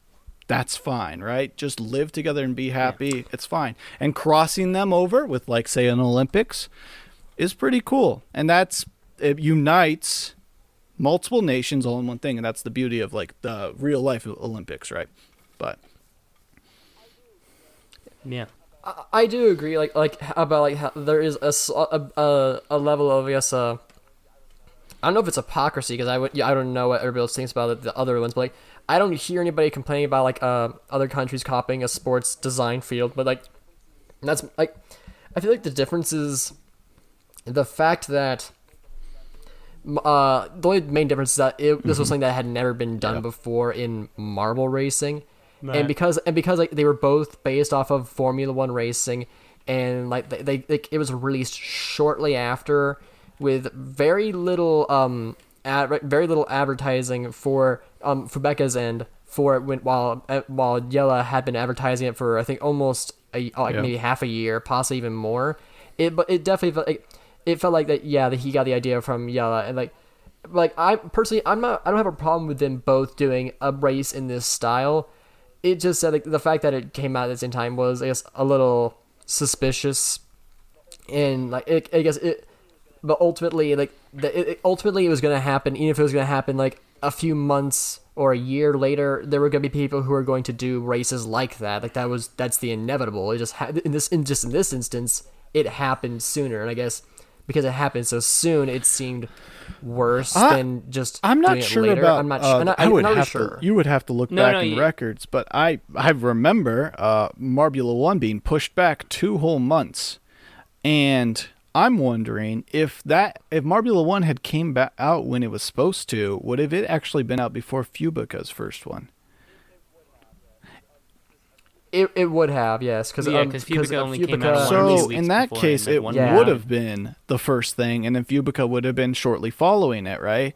That's fine, right? Just live together and be happy. It's fine. And crossing them over with like say an Olympics is pretty cool. And that's it unites multiple nations all in one thing and that's the beauty of like the real life Olympics, right? But yeah. I, I do agree, like like about like how there is a level of I guess uh I don't know if it's hypocrisy because I would yeah, I don't know what everybody else thinks about it, the other ones, but like I don't hear anybody complaining about like uh other countries copying a sports design field, but like that's like I feel like the difference is the fact that uh the only main difference is that it, this was something that had never been done before in marble racing. Right. and because and because like they were both based off of Formula One racing, and like they, they like, it was released shortly after, with very little um ad, very little advertising for um for Becca's end for it when while uh, while Yella had been advertising it for I think almost a like Yeah. maybe half a year, possibly even more. It but it definitely felt like it felt like that yeah that he got the idea from Yella and like like I personally I'm not I don't have a problem with them both doing a race in this style. It just said like the fact that it came out at the same time was I guess a little suspicious, and like it, I guess it, but ultimately like the, it, it- ultimately it was gonna happen. Even if it was gonna happen like a few months or a year later, there were gonna be people who were going to do races like that. Like that was that's the inevitable. It just ha- in this in just in this instance, it happened sooner, and I guess because it happened so soon, it seemed worse I- than just I'm not doing it sure later. about. I'm not. uh, I'm not, I I'm would not have sure. to. You would have to look No, back no, in you- records, but I I remember uh, Marbula One being pushed back two whole months, and I'm wondering if that if Marbula One had came back out when it was supposed to, would have it actually been out before Fubeca's first one? It, it would have yes because Yeah, um, 'cause Fubeca uh, only came out one or two So weeks in that case, it Yeah. would have been the first thing, and then Fubeca would have been shortly following it, right?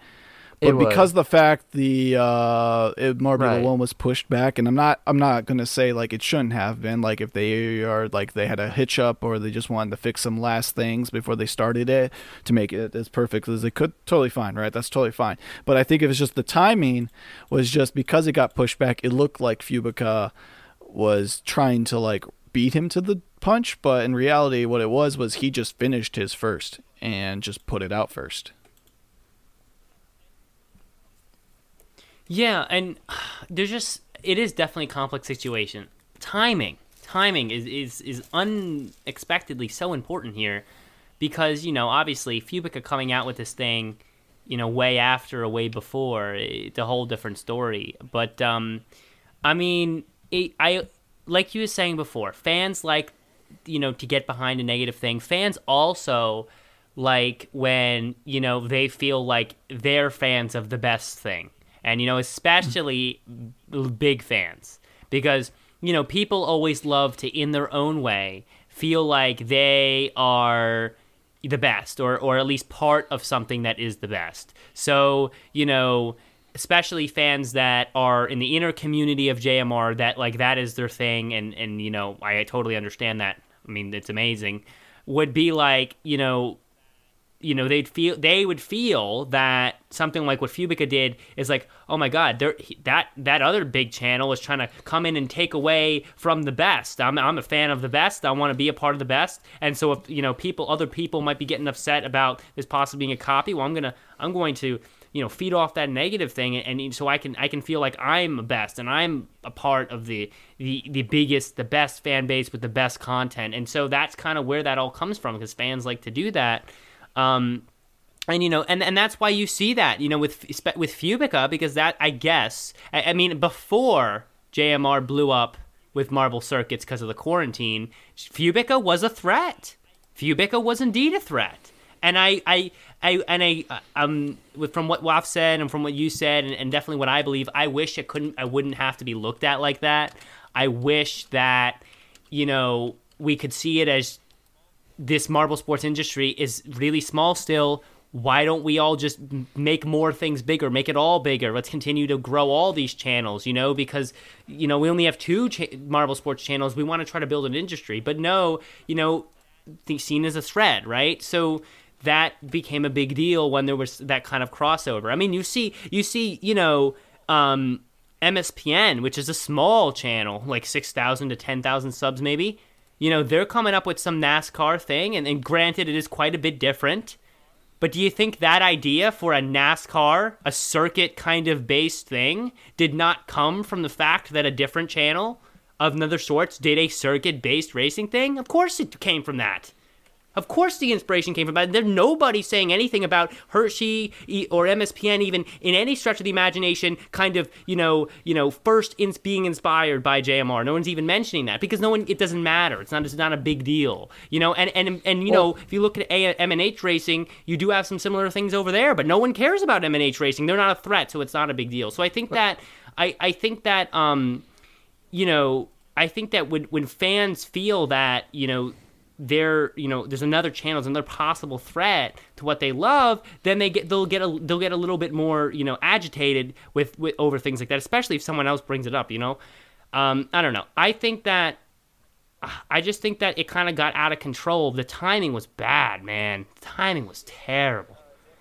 But It because the fact the uh, it, Right. one was pushed back, and I'm not I'm not gonna say like it shouldn't have been like if they are like they had a hitch up or they just wanted to fix some last things before they started it to make it as perfect as they could. Totally fine, right? That's totally fine. But I think it was just the timing was just because it got pushed back. It looked like Fubeca was trying to like beat him to the punch, but in reality, what it was was he just finished his first and just put it out first. Yeah, and *sighs* there's just it is definitely a complex situation. Timing, timing is is is unexpectedly so important here, because you know obviously Fubeca coming out with this thing, you know, way after or way before, it's a whole different story. But um, I mean, it, I like you were saying before, fans like you know to get behind a negative thing. Fans also like when you know they feel like they're fans of the best thing and you know especially big fans. Because you know people always love to in their own way feel like they are the best or or at least part of something that is the best. So you know especially fans that are in the inner community of JMR that like that is their thing and and you know I totally understand that. I mean it's amazing. Would be like, you know, you know they'd feel they would feel that something like what Fubeca did is like oh my god that that other big channel is trying to come in and take away from the best. I'm, I'm a fan of the best. I want to be a part of the best. And so if you know people other people might be getting upset about this possibly being a copy well I'm gonna I'm going to you know feed off that negative thing and, and so I can I can feel like I'm the best and I'm a part of the the the biggest the best fan base with the best content. And so that's kind of where that all comes from because fans like to do that um, and you know, and and that's why you see that you know with with Fubeca because that I guess I, I mean before JMR blew up with Marble Circuits because of the quarantine, Fubeca was a threat. Fubeca was indeed a threat, and I I. I and I um from what Waf said and from what you said and, and definitely what I believe, I wish it couldn't I wouldn't have to be looked at like that. I wish that you know we could see it as this marble sports industry is really small still. Why don't we all just make more things bigger, make it all bigger? Let's continue to grow all these channels, you know, because, you know, we only have two cha- marble sports channels. We want to try to build an industry. But no, you know, seen as a threat, right? So that became a big deal when there was that kind of crossover. I mean, you see, you see, you know, um, MSPN, which is a small channel, like 6,000 to 10,000 subs maybe you know, they're coming up with some NASCAR thing, and, and granted, it is quite a bit different. But do you think that idea for a NASCAR, a circuit kind of based thing, did not come from the fact that a different channel of another sorts did a circuit based racing thing? Of course it came from that. Of course, the inspiration came from that. There's nobody saying anything about Hershey or MSPN, even in any stretch of the imagination, kind of you know, you know, first in being inspired by JMR. No one's even mentioning that because no one. It doesn't matter. It's not. It's not a big deal. You know, and and and you well, know, if you look at M&H racing, you do have some similar things over there, but no one cares about M&H racing. They're not a threat, so it's not a big deal. So I think that I I think that um, you know. I think that when, when fans feel that, you know, there you know there's another channel there's another possible threat to what they love then they get they'll get a they'll get a little bit more you know agitated with, with over things like that especially if someone else brings it up you know? Um, i don't know. I think that i just think that it kind of got out of control. The timing was bad man. The timing was terrible.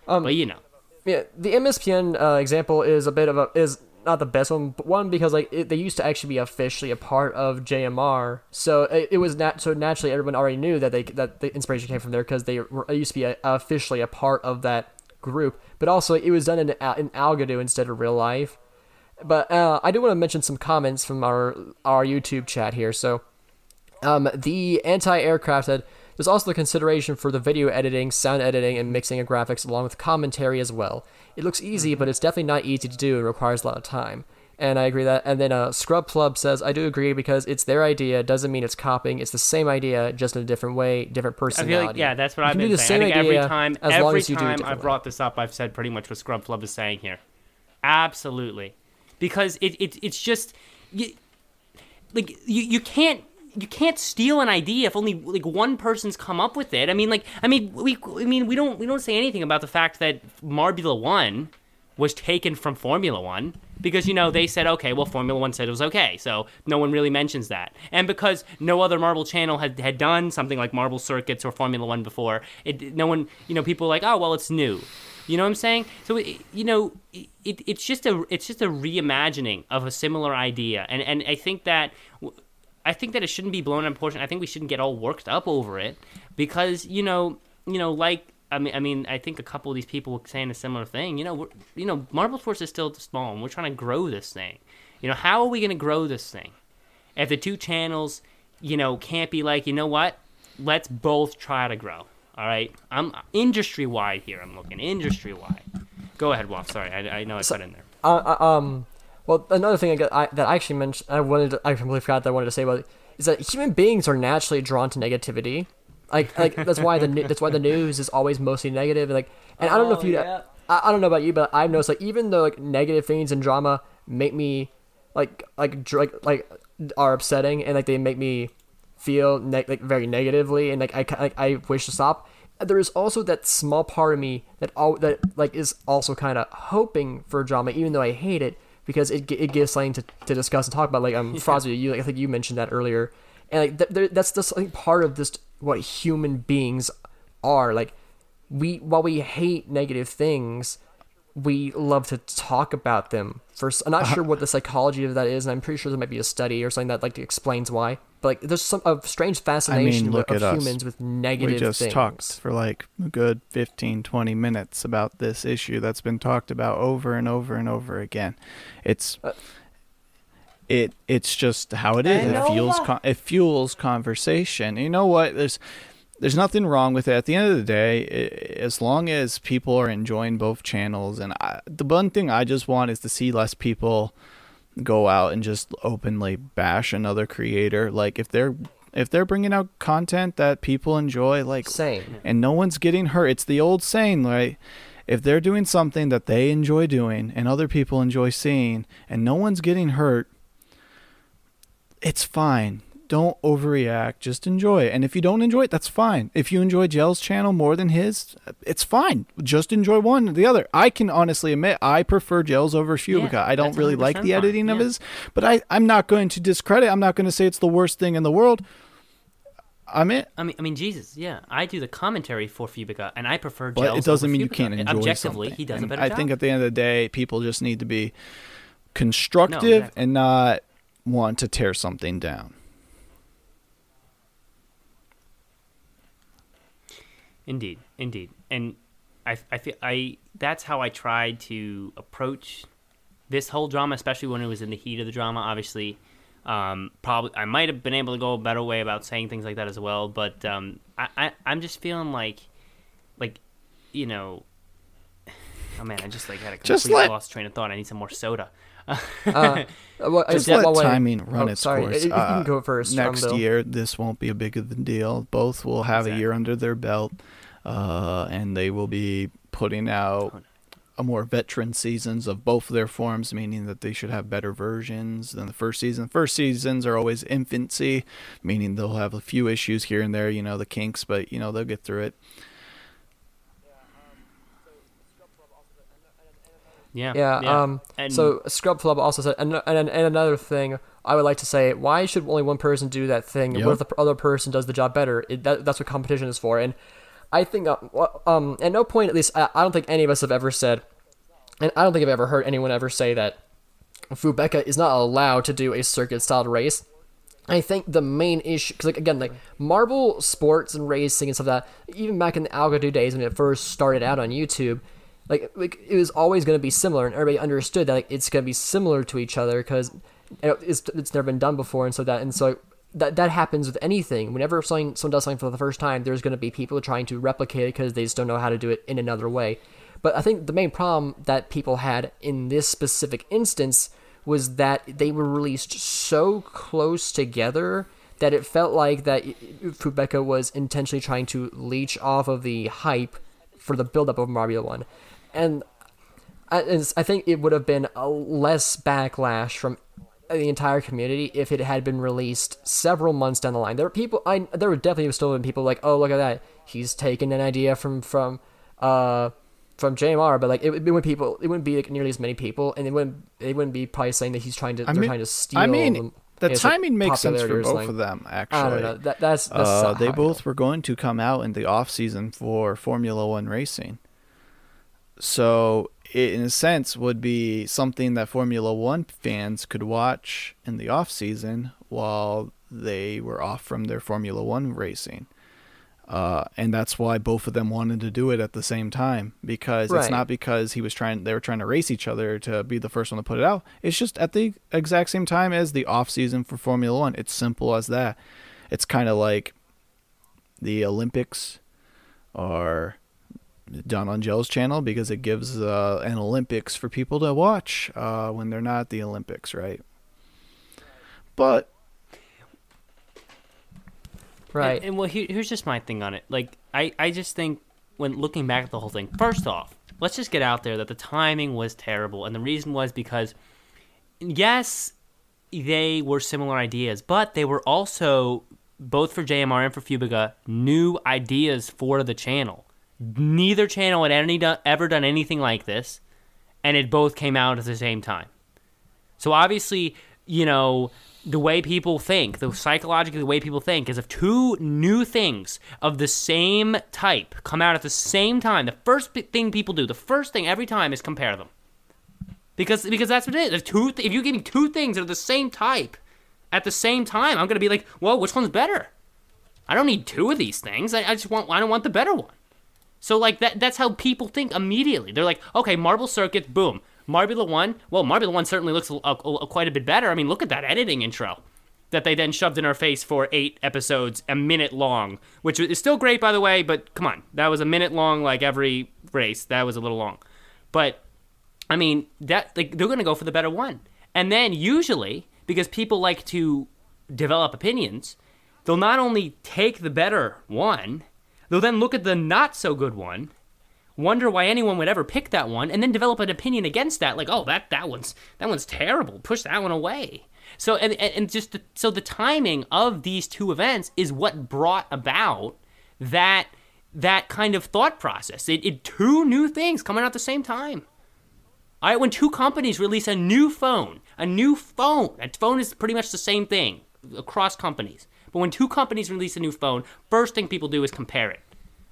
Um, but you know. yeah the mspn uh, example is a bit of a is not the best one, but one because like it, they used to actually be officially a part of JMR, so it, it was not so naturally everyone already knew that they that the inspiration came from there because they were used to be a, officially a part of that group. But also it was done in in Algodoo instead of real life. But uh, I do want to mention some comments from our our YouTube chat here. So, um, the anti-aircraft said. There's also the consideration for the video editing, sound editing, and mixing of graphics along with commentary as well. It looks easy, mm-hmm. but it's definitely not easy to do and requires a lot of time. And I agree that. And then uh, Scrub Club says, I do agree because it's their idea. Doesn't mean it's copying. It's the same idea, just in a different way, different personality. I feel like, yeah, that's what I've been saying. I think every time, every time I've brought this up, I've said pretty much what Scrub Club is saying here. Absolutely, because it, it it's just you, like you you can't you can't steal an idea if only like one person's come up with it. I mean, like, I mean, we, I mean, we don't, we don't say anything about the fact that Marbula One was taken from Formula One because you know they said okay, well, Formula One said it was okay, so no one really mentions that. And because no other Marble channel had had done something like Marble Circuits or Formula One before, it no one, you know, people like, oh, well, it's new. You know what I'm saying? So you know, it, it's just a it's just a reimagining of a similar idea, and and I think that I think that it shouldn't be blown in proportion. I think we shouldn't get all worked up over it because you know, you know, like I mean, I mean, I think a couple of these people were saying a similar thing. You know, we're, you know, Marble Sports is still small, and we're trying to grow this thing. You know, how are we going to grow this thing if the two channels, you know, can't be like, you know what? Let's both try to grow. All right, I'm industry wide here. I'm looking industry wide. Go ahead, Wolf. Sorry, I, I know I so, put in there. Uh, uh um, well, another thing I, got, I, that I actually mentioned, I wanted, to, I completely forgot that I wanted to say about it, is that human beings are naturally drawn to negativity. Like, like that's why the that's why the news is always mostly negative. And like, and I don't know if oh, you, yeah. I, I don't know about you, but I've noticed like even though like negative things and drama make me like like like like are upsetting and like they make me feel ne- like very negatively and like I like I wish to stop. There is also that small part of me that all that like is also kind of hoping for drama, even though I hate it because it, it gives something to, to discuss and talk about. Like um, yeah. you like I think you mentioned that earlier, and like th- that's just like part of this what human beings are. Like we while we hate negative things, we love to talk about them. First, I'm not sure what the psychology of that is, and I'm pretty sure there might be a study or something that like explains why. But like, there's some a strange fascination I look of at us. humans with negative we just things. talked for like a good 15 20 minutes about this issue that's been talked about over and over and over again it's Uh, it it's just how it is it fuels con- it fuels conversation you know what there's there's nothing wrong with it. At the end of the day i as long as people are enjoying both channels and I, the one thing i just want is to see less people go out and just openly bash another creator. Like if they're if they're bringing out content that people enjoy like Same. and no one's getting hurt it's the old saying right? If they're doing something that they enjoy doing and other people enjoy seeing and no one's getting hurt it's fine don't overreact just enjoy it and if you don't enjoy it that's fine if you enjoy Jelle's channel more than his it's fine just enjoy one or the other i can honestly admit i prefer Jelle's over Fubeca Yeah, i don't really like 100% the fine, editing of yeah. his but i i'm not going to discredit i'm not going to say it's the worst thing in the world i'm it I mean, I mean, Jesus, yeah. I do the commentary for Fubeca, and I prefer. but Gels it doesn't mean you can't enjoy Objectively, something. he does a And better I job. think at the end of the day, people just need to be constructive exactly. and not want to tear something down. Indeed, indeed, and I, I feel I that's how I tried to approach this whole drama, especially when it was in the heat of the drama. Obviously, um, probably I might have been able to go a better way about saying things like that as well. But um, I, I I'm just feeling like, like, you know, *sighs* oh man, I just like had a complete Just let- lost train of thought. I need some more soda. *laughs* Uh, well, Just let well, wait. timing run Oh, its sorry. course. You Uh, can go first. Next year, this won't be a big of a deal. Both will have a year under their belt, uh, and they will be putting out a more veteran seasons of both of their forms, meaning that they should have better versions than the first season. First seasons are always infancy, meaning they'll have a few issues here and there, you know, the kinks, but you know they'll get through it. Yeah, Yeah. Um. And- so Scrub Club also said, and, and and another thing I would like to say: Why should only one person do that thing? Yep. What if the other person does the job better? It, that, that's what competition is for. And I think, uh, um, at no point, at least, I, I don't think any of us have ever said, and I don't think I've ever heard anyone ever say that Fubeca is not allowed to do a circuit-styled race. I think the main issue, because like again, like marble sports and racing and stuff like that, even back in the Algodoo days when it first started out on YouTube, like like it was always going to be similar, and everybody understood that like it's going to be similar to each other because it's it's never been done before, and so that and so that that happens with anything. Whenever someone someone does something for the first time, there's going to be people trying to replicate it because they just don't know how to do it in another way. But I think the main problem that people had in this specific instance was that they were released so close together that it felt like that Fubeca was intentionally trying to leech off of the hype for the buildup of Mario One, and I, I think it would have been a less backlash from the entire community if it had been released several months down the line. There were people, I there were definitely still been people like, oh look at that, he's taken an idea from from uh from JMR, but like it, it wouldn't people, it wouldn't be like nearly as many people, and it wouldn't it wouldn't be probably saying that he's trying to I they're mean- trying to steal. I mean, them- the I guess, like, timing makes sense for both something. of them. Actually, I don't know. That, that's that's uh, they both were going to come out in the off season for Formula One racing. So it, in a sense, would be something that Formula One fans could watch in the off season while they were off from their Formula One racing. Uh, and that's why both of them wanted to do it at the same time because it's not because he was trying they were trying to race each other to be the first one to put it out. It's just at the exact same time as the off season for Formula One. It's simple as that. It's kind of like the Olympics are done on Joe's channel because it gives uh, an Olympics for people to watch uh, when they're not at the Olympics, right? But right. And, and well, here, here's just my thing on it. Like, I, I just think when looking back at the whole thing, first off, let's just get out there that the timing was terrible, and the reason was because, yes, they were similar ideas, but they were also both for JMR and for Fubeca new ideas for the channel. Neither channel had any do- ever done anything like this, and it both came out at the same time. So obviously, you know, the way people think, the psychologically the way people think is if two new things of the same type come out at the same time, the first thing people do, the first thing every time is compare them. Because because that's what it is. If two if you give me two things that are the same type at the same time, I'm gonna be like, well, which one's better? I don't need two of these things. I, I just want I don't want the better one. So like that that's how people think immediately. They're like, okay, Marble Circuit, boom. Marbula One, well, Marbula One certainly looks a, a, a- quite a bit better. I mean, look at that editing intro that they then shoved in our face for eight episodes, a minute long, which is still great, by the way. But come on, that was a minute long, like every race. That was a little long, but I mean, that like they're gonna go for the better one, and then usually because people like to develop opinions, they'll not only take the better one, they'll then look at the not so good one wonder why anyone would ever pick that one and then develop an opinion against that like oh that that one's that one's terrible push that one away. So and and, just the, so the timing of these two events is what brought about that that kind of thought process. It, it two new things coming out at the same time. All right when two companies release a new phone a new phone a phone is pretty much the same thing across companies. But when two companies release a new phone first thing people do is compare it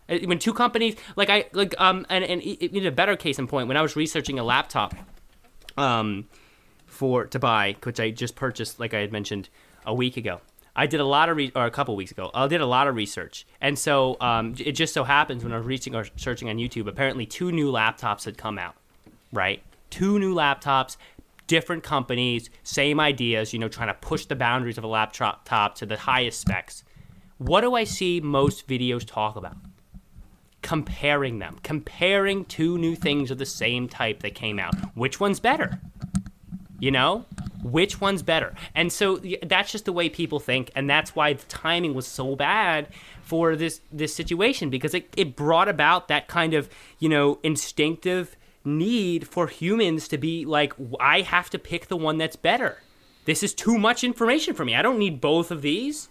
when two companies like I like um and and even a better case in point. When I was researching a laptop um for to buy which I just purchased like I had mentioned a week ago I did a lot of re- or a couple weeks ago I did a lot of research. And so um it just so happens when I was reaching or searching on YouTube apparently two new laptops had come out right? Two new laptops different companies same ideas you know trying to push the boundaries of a laptop top to the highest specs. What do I see most videos talk about comparing them, comparing two new things of the same type that came out. Which one's better? You know? Which one's better? And so that's just the way people think, and that's why the timing was so bad for this this situation because it, it brought about that kind of, you know, instinctive need for humans to be like, I have to pick the one that's better. This is too much information for me. I don't need both of these.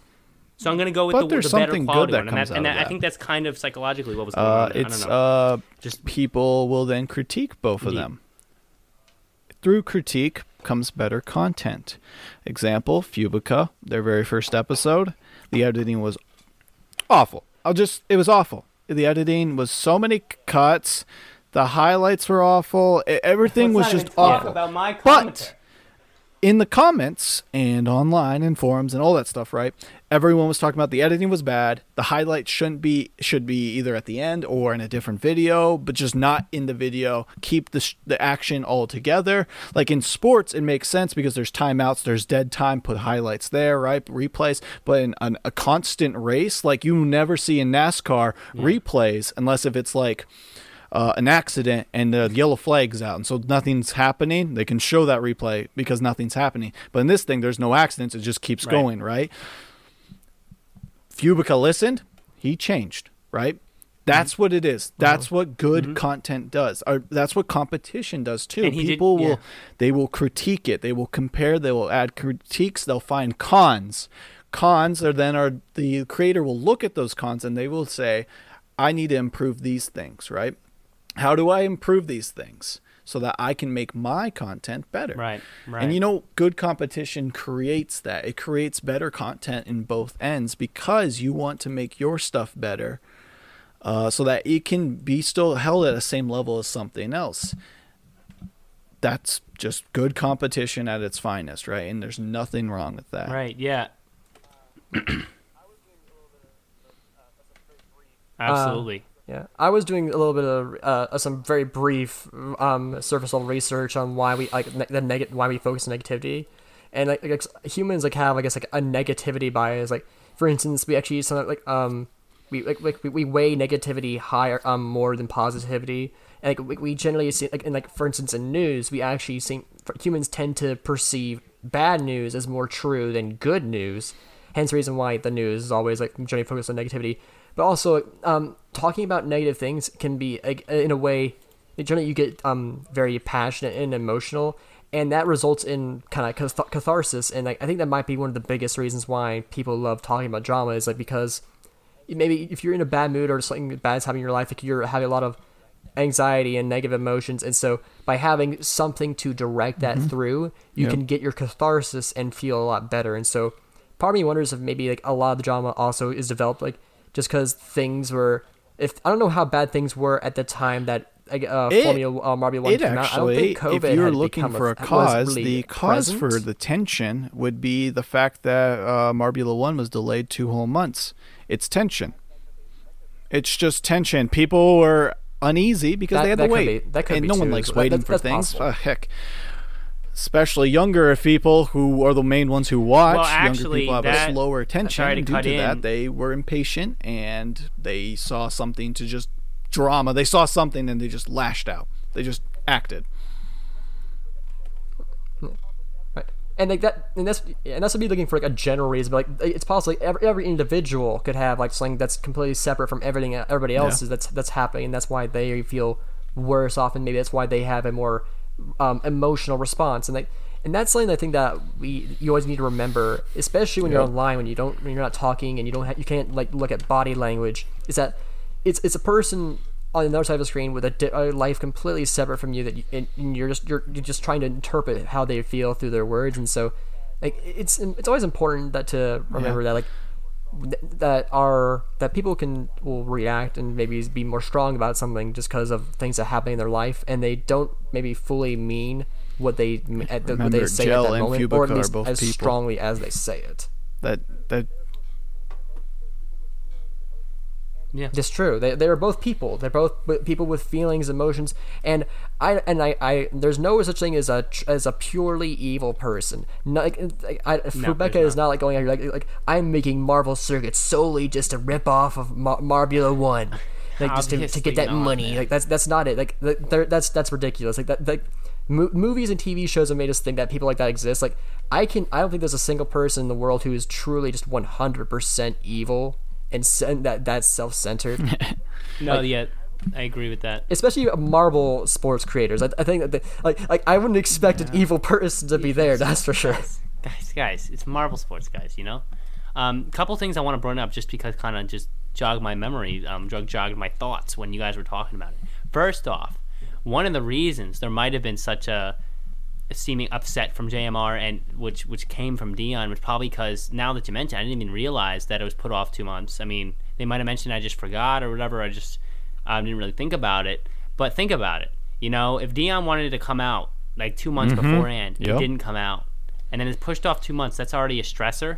So I'm gonna go with But the, there's the better something good quality that one, and, comes that, and out of that, I think that's kind of psychologically what was going Uh, on. there. I it's don't know. uh, Just- people will then critique both of them. Through critique comes better content. Example: Fubeca, their very first episode, the editing was awful. I'll just it was awful. The editing was so many cuts. The highlights were awful. Everything was just awful. about my But in the comments and online and forums and all that stuff, right? Everyone was talking about the editing was bad. The highlights shouldn't be should be either at the end or in a different video, but just not in the video. Keep the sh- the action all together. Like in sports, it makes sense because there's timeouts, there's dead time. Put highlights there, right? Replays. But in an, a constant race, like you never see in NASCAR replays unless if it's like uh, an accident and the yellow flag's out, and so nothing's happening. They can show that replay because nothing's happening. But in this thing, there's no accidents; it just keeps Right. going, right? Fubeca listened, he changed, right? That's mm-hmm. what it is. That's uh-huh. what good mm-hmm. content does. Or that's what competition does too. He did- People will they will critique it. They will compare. They will add critiques. They'll find cons. Cons are then are the creator will look at those cons and they will say, I need to improve these things, right? How do I improve these things so that I can make my content better? Right, right. And you know, good competition creates that. It creates better content in both ends because you want to make your stuff better uh, so that it can be still held at the same level as something else. That's just good competition at its finest, right? And there's nothing wrong with that. Right. Yeah. *clears throat* Absolutely. Yeah, I was doing a little bit of uh, some very brief um, surface level research on why we like ne- the neg- why we focus on negativity, and like, like humans like have I guess like a negativity bias. Like for instance, we actually something like um we like, like we, we weigh negativity higher um more than positivity. And like we, we generally see like in like for instance in news we actually see humans tend to perceive bad news as more true than good news. Hence the reason why the news is always like generally focused on negativity. But also, um, talking about negative things can be in a way. Generally, you get um very passionate and emotional, and that results in kind of catharsis. And like, I think that might be one of the biggest reasons why people love talking about drama is like because maybe if you're in a bad mood or something bad's happening in your life, like you're having a lot of anxiety and negative emotions, and so by having something to direct that through, you Yep. can get your catharsis and feel a lot better. And so, part of me wonders if maybe like a lot of the drama also is developed like just because things were. If I don't know how bad things were at the time that uh, It- Formula uh, Marbula One It came out, I don't actually, think COVID if you're looking for a cause, really the cause for the tension would be the fact that uh, Marbula One was delayed two whole months. It's tension. It's just tension. People were uneasy because That- they had to wait, be- that could and be no one likes waiting that's- for things. Uh, *laughs* heck, especially younger people who are the main ones who watch. Well, younger actually, people have that- a slower attention, sorry to and due cut to in. that, they were impatient and they saw something to just drama. They saw something and they just lashed out. They just acted. Right. And like that, and that's and that's what me looking for like a general reason. But like it's possible like, every, every individual could have like something that's completely separate from everything everybody else's that's that's happening, and that's why they feel worse off, and maybe that's why they have a more um, emotional response. And like and that's something I think that we you always need to remember, especially when you're online when you don't when you're not talking and you don't ha- you can't like look at body language. Is that it's it's a person on the other side of the screen with a, di- a life completely separate from you that you, and and you're just you're, you're just trying to interpret how they feel through their words and so like it's it's always important that to remember that like that are that people can will react and maybe be more strong about something just because of things that happen in their life and they don't maybe fully mean what they at the, what they say at that moment or at least as people. strongly as they say it That that It's true. They they're both people. They're both people with feelings, emotions, and I and I, I there's no such thing as a as a purely evil person. No, like, like, I, Rebecca there's is not like going out here like like I'm making marble circuits solely just to rip off of Mar- Marbula One, like just to, to get that not, money. man. Like that's that's not it. Like that's that's ridiculous. Like that like. Mo- movies and TV shows have made us think that people like that exist. Like I can, I don't think there's a single person in the world who is truly just 100% evil and, se- and that that's self-centered. *laughs* No, yeah, I agree with that. especially marble sports creators. I, I think that they, like like I wouldn't expect an evil person to be there. That's for sure. guys, guys, it's Marble Sports, guys. You know, um, couple things I want to bring up just because kind of just jog my memory, um, jog jogged my thoughts when you guys were talking about it. First off, one of the reasons there might have been such a seeming upset from JMR and which which came from Dion was probably because now that you mention, I didn't even realize that it was put off two months. I mean, they might have mentioned I just forgot or whatever. I just um, didn't really think about it. But think about it. You know, if Dion wanted to come out like two months beforehand, Yep. it didn't come out, and then it's pushed off two months. That's already a stressor.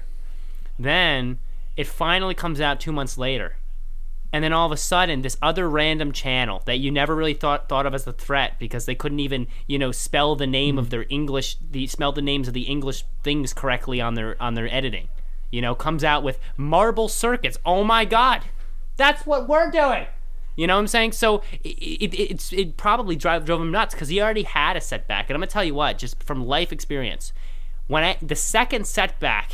Then it finally comes out two months later, and then all of a sudden, this other random channel that you never really thought thought of as a threat because they couldn't even you know spell the name of hmm. their English, the spell the names of the English things correctly on their on their editing. You know, comes out with marble circuits. Oh my God, that's what we're doing. You know what I'm saying? So it, it, it's it probably drive, drove him nuts because he already had a setback. And I'm gonna tell you what, just from life experience, when I, the second setback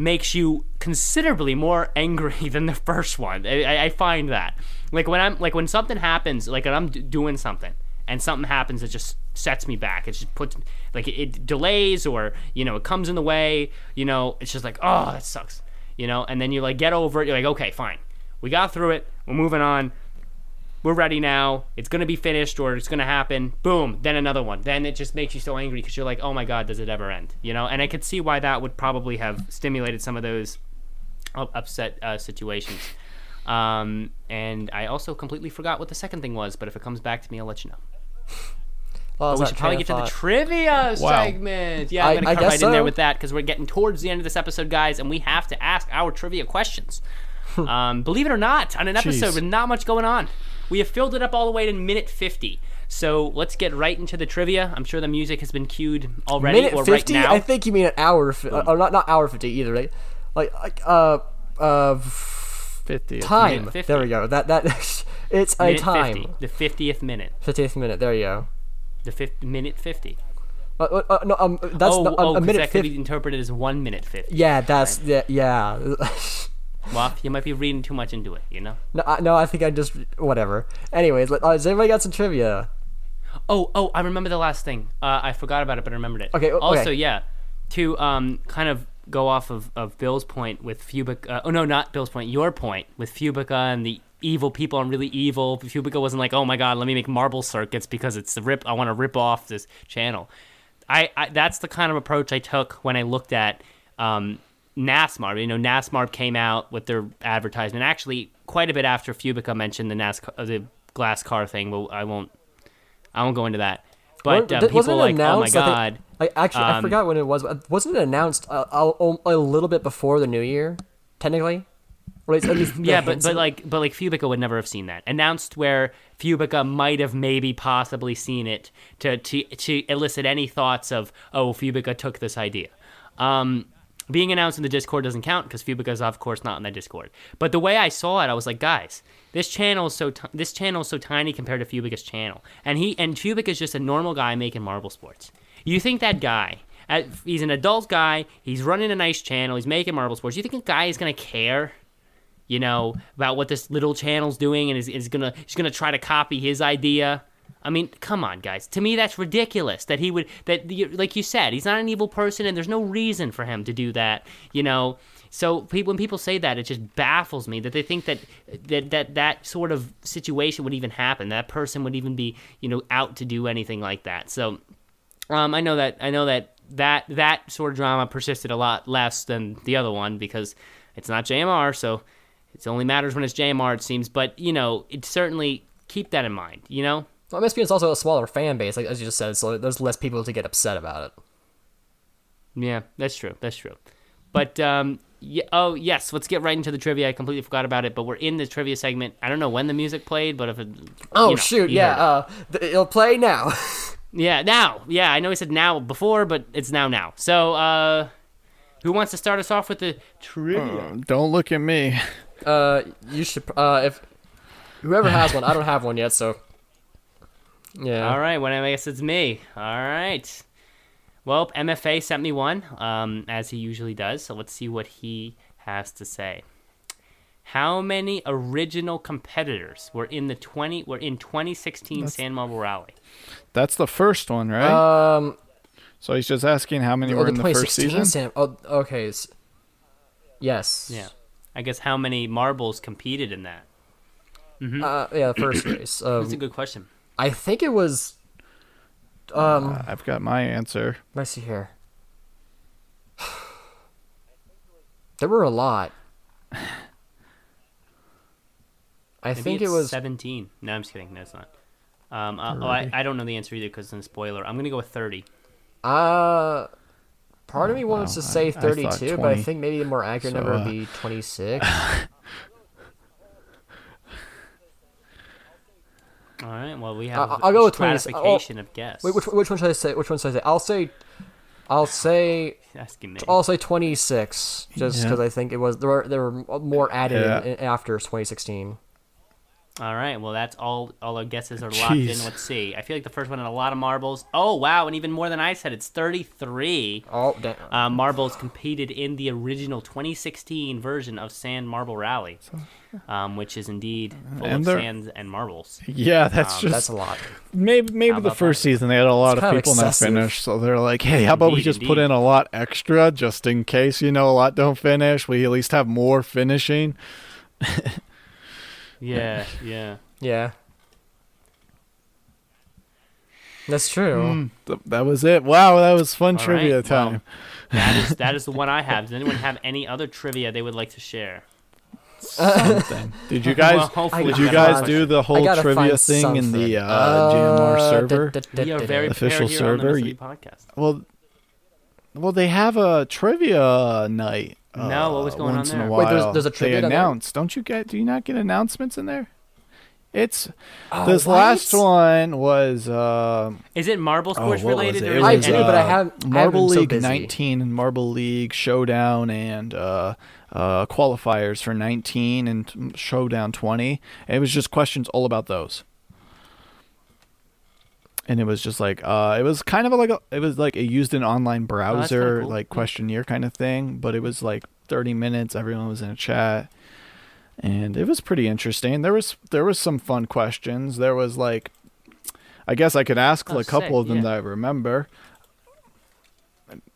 makes you considerably more *laughs* angry than the first one. I, I- find that like when I'm like when something happens, like when I'm d- doing something and something happens that just sets me back. It just puts like it, it delays or you know it comes in the way. You know it's just like oh that sucks. You know, and then you like get over it. You're like okay fine, we got through it. We're moving on we're ready now. It's gonna be finished or it's gonna happen. Boom. Then another one. Then it just makes you so angry because you're like, oh my god, does it ever end? You know. And I could see why that would probably have stimulated some of those upset uh, situations. Um, and I also completely forgot what the second thing was. But if it comes back to me, I'll let you know. Well, we should probably get to the trivia Wow. segment. Yeah, I'm gonna I come right guess in there with that because we're getting towards the end of this episode, guys, and we have to ask our trivia questions. *laughs* um, believe it or not, on an episode Jeez. with not much going on, we have filled it up all the way to minute 50. So let's get right into the trivia. I'm sure the music has been cued already minute or fifty. right now. I think you mean an hour. Fi- or not not hour fifty either. Right? Like like uh uh fifty time. 50. There we go. That that *laughs* it's a minute time. 50, the 50th minute, Fiftieth minute. There you go. the fifth minute 50. Uh, uh, uh, no, um, that's oh, the, oh, a minute that could be interpreted as one minute 50. Yeah, that's yeah. yeah. *laughs* Well, you might be reading too much into it, you know. no, I, no, I think I just whatever. Anyways, let- uh, has everybody got some trivia? Oh, oh, I remember the last thing. Uh, I forgot about it, but I remembered it. Okay, o- Also, yeah, to um, kind of go off of, of Bill's point with Fubeca. Uh, oh no, not Bill's point. Your point with Fubeca and the evil people and really evil. Fubeca wasn't like, oh my god, let me make marble circuits because it's the rip. I want to rip off this channel. I, I that's the kind of approach I took when I looked at um, NASMAR. You know, NASMAR came out with their advertisement actually quite a bit after Fubeca mentioned the NASCAR, uh, the glass car thing. But I won't, I won't go into that. But um, people wasn't were it like, oh my announced? I think- god. Like actually, I Um, forgot when it was. Wasn't it announced a, a, a little bit before the new year? Technically, or at least *coughs* Yeah, but but like but like Fubeca would never have seen that announced where Fubeca might have maybe possibly seen it to to to elicit any thoughts of oh Fubeca took this idea. Um, being announced in the Discord doesn't count because Fubeca is of course not in that Discord. But the way I saw it, I was like, guys, this channel is so t- this channel is so tiny compared to Fubeca's channel, and he and Fubeca is just a normal guy making marble sports. You think that guy? He's an adult guy. He's running a nice channel. He's making marble sports. You think a guy is gonna care? you know, about what this little channel's doing and is, is gonna he's gonna try to copy his idea. I mean, come on, guys. To me, that's ridiculous. That he would that like you said, he's not an evil person, and there's no reason for him to do that. You know, so when people say that, it just baffles me that they think that that that that sort of situation would even happen. That person would even be you know out to do anything like that. So um, I know that I know that that that sort of drama persisted a lot less than the other one because it's not JMR, so it only matters when it's JMR, it seems. But you know, it certainly keep that in mind. You know, well, MSP is also a smaller fan base, like as you just said, so there's less people to get upset about it. yeah, that's true. That's true. But um, yeah, oh yes, let's get right into the trivia. I completely forgot about it, but we're in the trivia segment. I don't know when the music played, but if it, Oh you know, shoot, yeah, it. uh, th- it'll play now. *laughs* yeah, now, yeah, I know he said now before, but it's now now. So, uh, who wants to start us off with the trivia? Don't look at me. uh, you should, uh, if whoever has one, I don't have one yet, so yeah. All right, well, I guess it's me. All right. Well, MFA sent me one, um, as he usually does. So let's see what he has to say. How many original competitors were in the twenty were in 2016 Sand Marble Rally? That's the first one, right? Um, so he's just asking how many oh, were the in the first season. Sam. Oh, okay. s- Yes. Yeah, I guess how many marbles competed in that? Uh, yeah, the first race. That's a Um, good question. I think it was. Um, I've got my answer. let's see here. There were a lot. I Maybe think it was. 17. No, I'm just kidding. No, it's not. Um, uh, oh, I, I don't know the answer either because it's a spoiler. I'm gonna go with 30. Uh, part of me wants to Wow, say I- I 32, but I think maybe the more accurate So, number would uh, be 26. *laughs* All right. Well, we have. I'll go with 20. stratification of guess. Wait, which which one should I say? Which one should I say? I'll say, I'll say, asking me. I'll say 26, just Yeah. because I think it was there were there were more added Yeah. in, in, after 2016. All right. Well, that's all. All our guesses are locked in. Let's see. I feel like the first one had a lot of marbles. Oh wow, and even more than I said. It's 33. Oh, damn. Uh, marbles competed in the original 2016 version of Sand Marble Rally, um, which is indeed full And of they're- sands and marbles. Yeah, that's Um, just that's a lot. maybe maybe the first that? season they had a lot It's of people in that excessive. finish, so they're like, hey, how about we Indeed, just put in a lot extra just in case you know a lot don't finish. We at least have more finishing. *laughs* Yeah, *laughs* yeah. Yeah. That's true. Mm, th- that was it. Wow, that was fun All trivia right, well, time. That is that is the one I have. *laughs* Does anyone have any other trivia they would like to share? Something. Did you *laughs* guys? Well, hopefully did you guys do the whole trivia find thing in the something. uh, JMR Uh, server? da- da- We are very Official prepared here on the server, podcast. Well, well, they have a trivia night. No, what was uh, going on once in there? a Wait, there's- there's a trivia They night there? announce. Don't you get? Do you not get announcements in there? It's Oh, this what? last one was uh, Is it marble oh, sports what related? it? or It is I was, do, any- but I uh, haven't- I haven't Marble been so League busy. 19 and Marble League Showdown and uh, uh, qualifiers for 19 and Showdown 20. And it was just questions all about those. And it was just like uh, it was kind of like a, it was like it used an online Oh, browser cool. like questionnaire kind of thing, but it was like 30 minutes. Everyone was in a chat, and it was pretty interesting. There was there was some fun questions. There was like, I guess I could ask Oh, a couple sick, of them yeah. that I remember.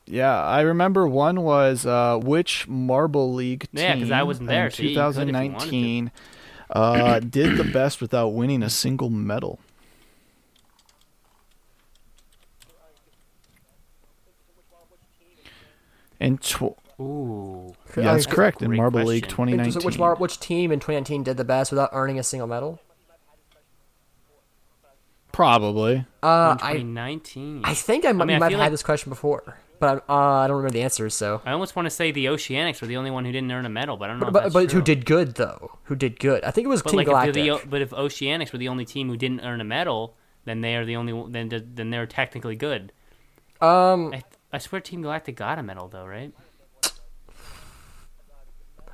Yeah, I remember one was uh, which Marble League team Yeah, 'cause I wasn't there, in so yeah, you could if you wanted to. 2019 uh, did the best without winning a single medal? And tw- Ooh. yeah, that's I- correct. In Great Marble League 2019. So which mar- which team in 2019 did the best without earning a single medal? Probably. Uh, I 2019. I think I might, mean, might feel have had this question before, but I, uh, I don't remember the answer. So, I almost want to say the Oceanics were the only one who didn't earn a medal, but I don't know. but if but, that's but who did good though? Who did good? I think it was But Team like, Galactic. if the, but if Oceanics were the only team who didn't earn a medal, then they are the only. one- Then then they're technically good. um. I, I swear, Team Galactic got a medal though, right?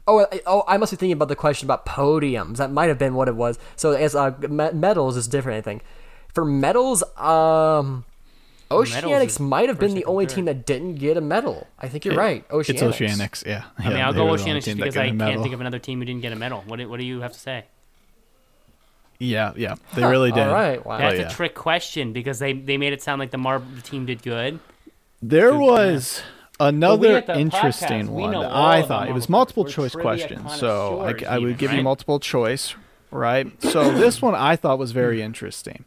Oh, I, oh, I must be thinking about the question about podiums. That might have been what it was. So as uh, me- medals is different. I think for medals, um, Oceanics is might have been the only third. team that didn't get a medal. I think you're right. Oceanics. It's Oceanics. Yeah. I mean, I'll go were the only Oceanics just team because got I a can't think of another team who didn't get a medal. What do, what do you have to say? Yeah, yeah, they really did. All right. Wow. That's yeah. a trick question because they, they made it sound like the Marble team did good. There was another interesting podcast, one that I thought it was multiple choice questions, so I, I would even, give you multiple choice, right? So *clears throat* this one I thought was very interesting.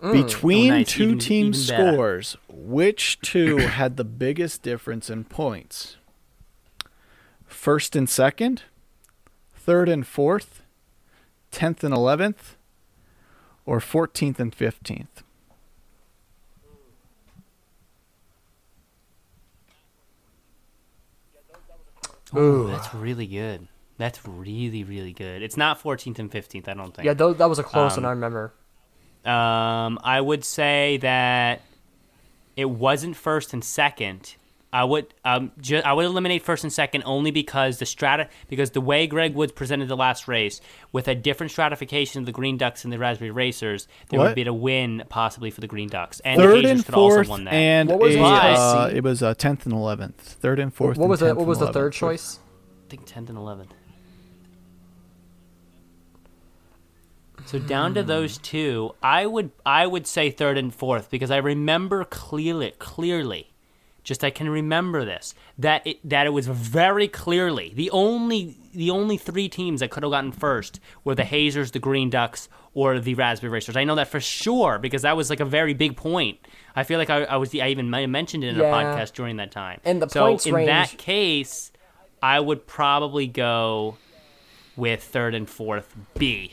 Between Oh, nice. two Even- team even scores, which two *clears throat* had the biggest difference in points? First and second, third and fourth, tenth and eleventh, or fourteenth and fifteenth? Ooh, that's really good. That's really really good. It's not 14th and 15th, I don't think. Yeah, those, that was a close Um, one. I remember. Um, I would say that it wasn't first and second. I would um ju- I would eliminate first and second only because the strata because the way Greg Woods presented the last race with a different stratification of the Green Ducks and the Raspberry Racers, there What? would be a win possibly for the Green Ducks and the Third Hazers and could also fourth, won that. and What was a, uh, it was uh, tenth and eleventh. Third and fourth. What was and the 10th what was the and third choice? I think 10th and 11th. So down to those two, I would I would say third and fourth because I remember clearly clearly, just I can remember this that it that it was very clearly the only the only three teams that could have gotten first were the Hazers, the Green Ducks, or the Raspberry Racers. I know that for sure because that was like a very big point. I feel like I, I was the, I even mentioned it in Yeah. a podcast during that time. And the so points in range- that case, I would probably go with third and fourth B.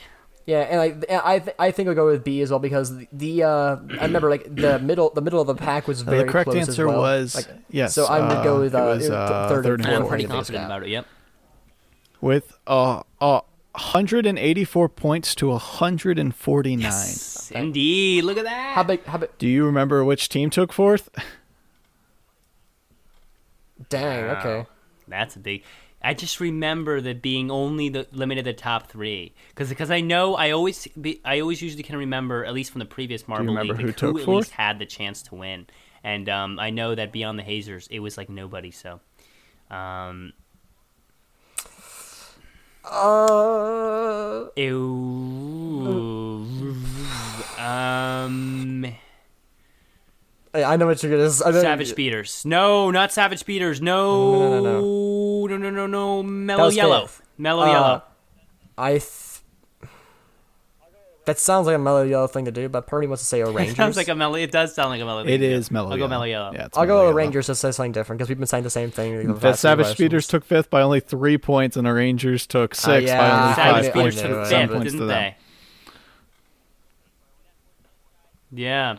Yeah, and I I th- I think I'll go with B as well because the, the uh I remember like the *clears throat* middle the middle of the pack was Uh, very the correct close as answer well. was Like, yes. So I would go uh, with it uh, was, th- uh, third, third and and I'm pretty in the biggest confident about it. Yep. with uh, uh 184 points to 149. Yes, indeed. Look at that. How big? How big? Do you remember which team took fourth? Dang. Okay. That's a big. I just remember that being only the limited the top three because because I know I always be, I always usually can remember at least from the previous Marble remember League who like, took at least had the chance to win, and um, I know that beyond the Hazers it was like nobody. So, um, Uh. ew, um, I I know what you're gonna. s- I know Savage Speeders. No, not Savage Speeders. No, No, no, no, no, no, no, no. Mellow was Yellow. fifth. Mellow Uh, Yellow. I. Th- that sounds like a mellow yellow thing to do, but Purdy wants to say O *laughs* It sounds like a mellow. It does sound like a mellow. It is mellow. I'll go mellow yellow. Yeah, it's I'll mellow go O yellow. Rangers to say something different because we've been saying the same thing. The The Savage. Speeders took fifth by only three points, and the Rangers took six yeah, by only Savage five knew- I points. Speeders took it. Seven fifth, points didn't them. they? Yeah.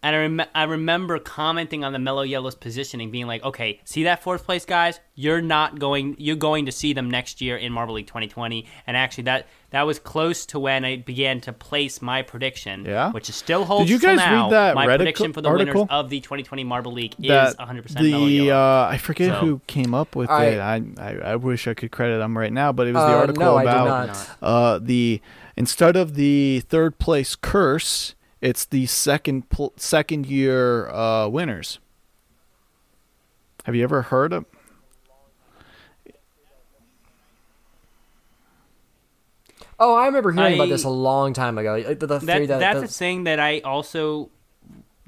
And I, rem- I remember commenting on the Mellow Yellow's positioning, being like, "Okay, see that fourth place, guys? You're not going. You're going to see them next year in Marble League 2020." And actually, that that was close to when I began to place my prediction. Yeah? which still holds. Did you till guys read that My Reddit prediction for the article? winners of the 2020 Marble League is 100% the Mellow Yellow. uh, I forget So- who came up with I- it. I, I I wish I could credit them right now, but it was the Uh, article no, I did about not. uh, the instead of the third place curse, it's the second pl- second year uh, winners. Have you ever heard of? Oh, I remember hearing about this a long time ago. Like, The, the that, that, that's the- a thing that I also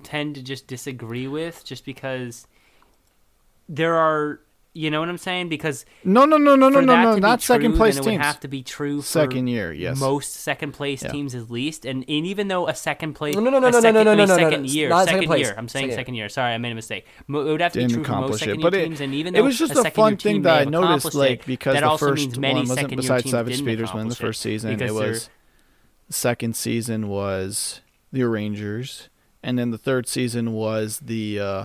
tend to just disagree with, just because there are You know what I'm saying? Because No, no, no, no, no, no, no, to be not second place then it teams. would have to be true for Second year, yes. most second place Yeah. teams at least. And, and even though a second place, No, no, no, no, no, second, no, no, I mean, no, no, no, second no, year, not second second place. year. I'm saying Second second year. Sorry, I made a mistake. Mo- It would have to be Didn't true for most second it, year but it, teams, and even though it was just a, a fun thing that I noticed, like because the first one wasn't besides Savage Speeders win the first season. It was second season was the Rangers, and then the third season was the uh,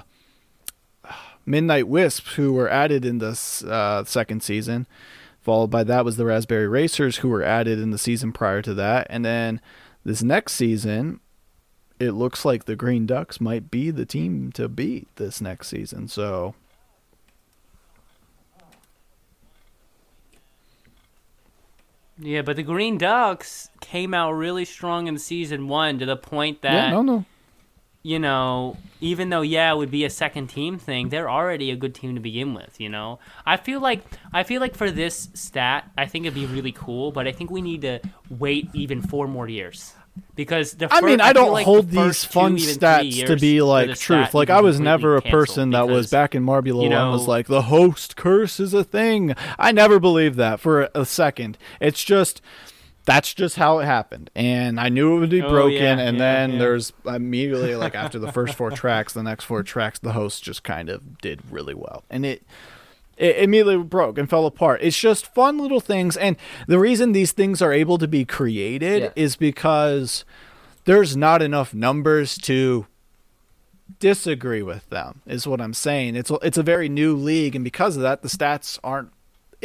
Midnight Wisps, who were added in this uh, second season. Followed by that was the Raspberry Racers, who were added in the season prior to that, and then this next season, it looks like the Green Ducks might be the team to beat this next season. So Yeah, but the Green Ducks came out really strong in season one to the point that yeah, no, no, you know, even though yeah, it would be a second team thing, they're already a good team to begin with. You know, I feel like I feel like for this stat, I think it'd be really cool, but I think we need to wait even four more years because the. I mean, I feel don't like hold the these fun stats to be like truth. Like I was never a person that was back in Marbula you and was like the host curse is a thing. I never believed that for a second. It's just that's just how it happened, and I knew it would be Oh, broken. yeah, and yeah, then yeah. there's immediately like after the first four *laughs* tracks, the next four tracks, the host just kind of did really well, and it it immediately broke and fell apart. It's just fun little things, and the reason these things are able to be created is because there's not enough numbers to disagree with them. Is what I'm saying. It's it's a very new league, and because of that, the stats aren't.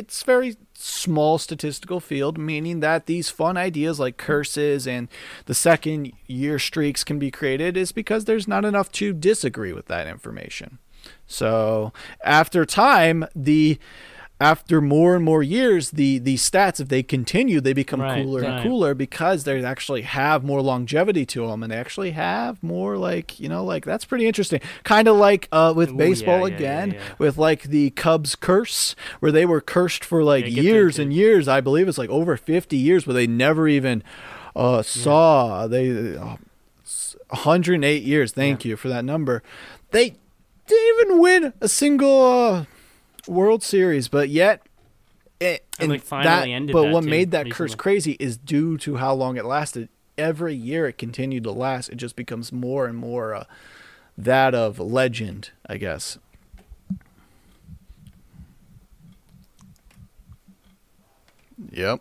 It's very small statistical field, meaning that these fun ideas like curses and the second year streaks can be created is because there's not enough to disagree with that information. So after time, the after more and more years, the the stats, if they continue, they become Right, cooler and cooler because they actually have more longevity to them, and they actually have more like you know like that's pretty interesting. Kind of like uh, with Ooh, baseball yeah, again, yeah, yeah. with like the Cubs curse, where they were cursed for like years and years. I believe it's like over fifty years, where they never even uh, saw they. Uh, 108 years. Thank you for that number. They didn't even win a single uh, World Series, but yet. It, And and finally that, ended but that, what too, made that curse crazy is due to how long it lasted. Every year it continued to last. It just becomes more and more uh, that of legend, I guess. Yep.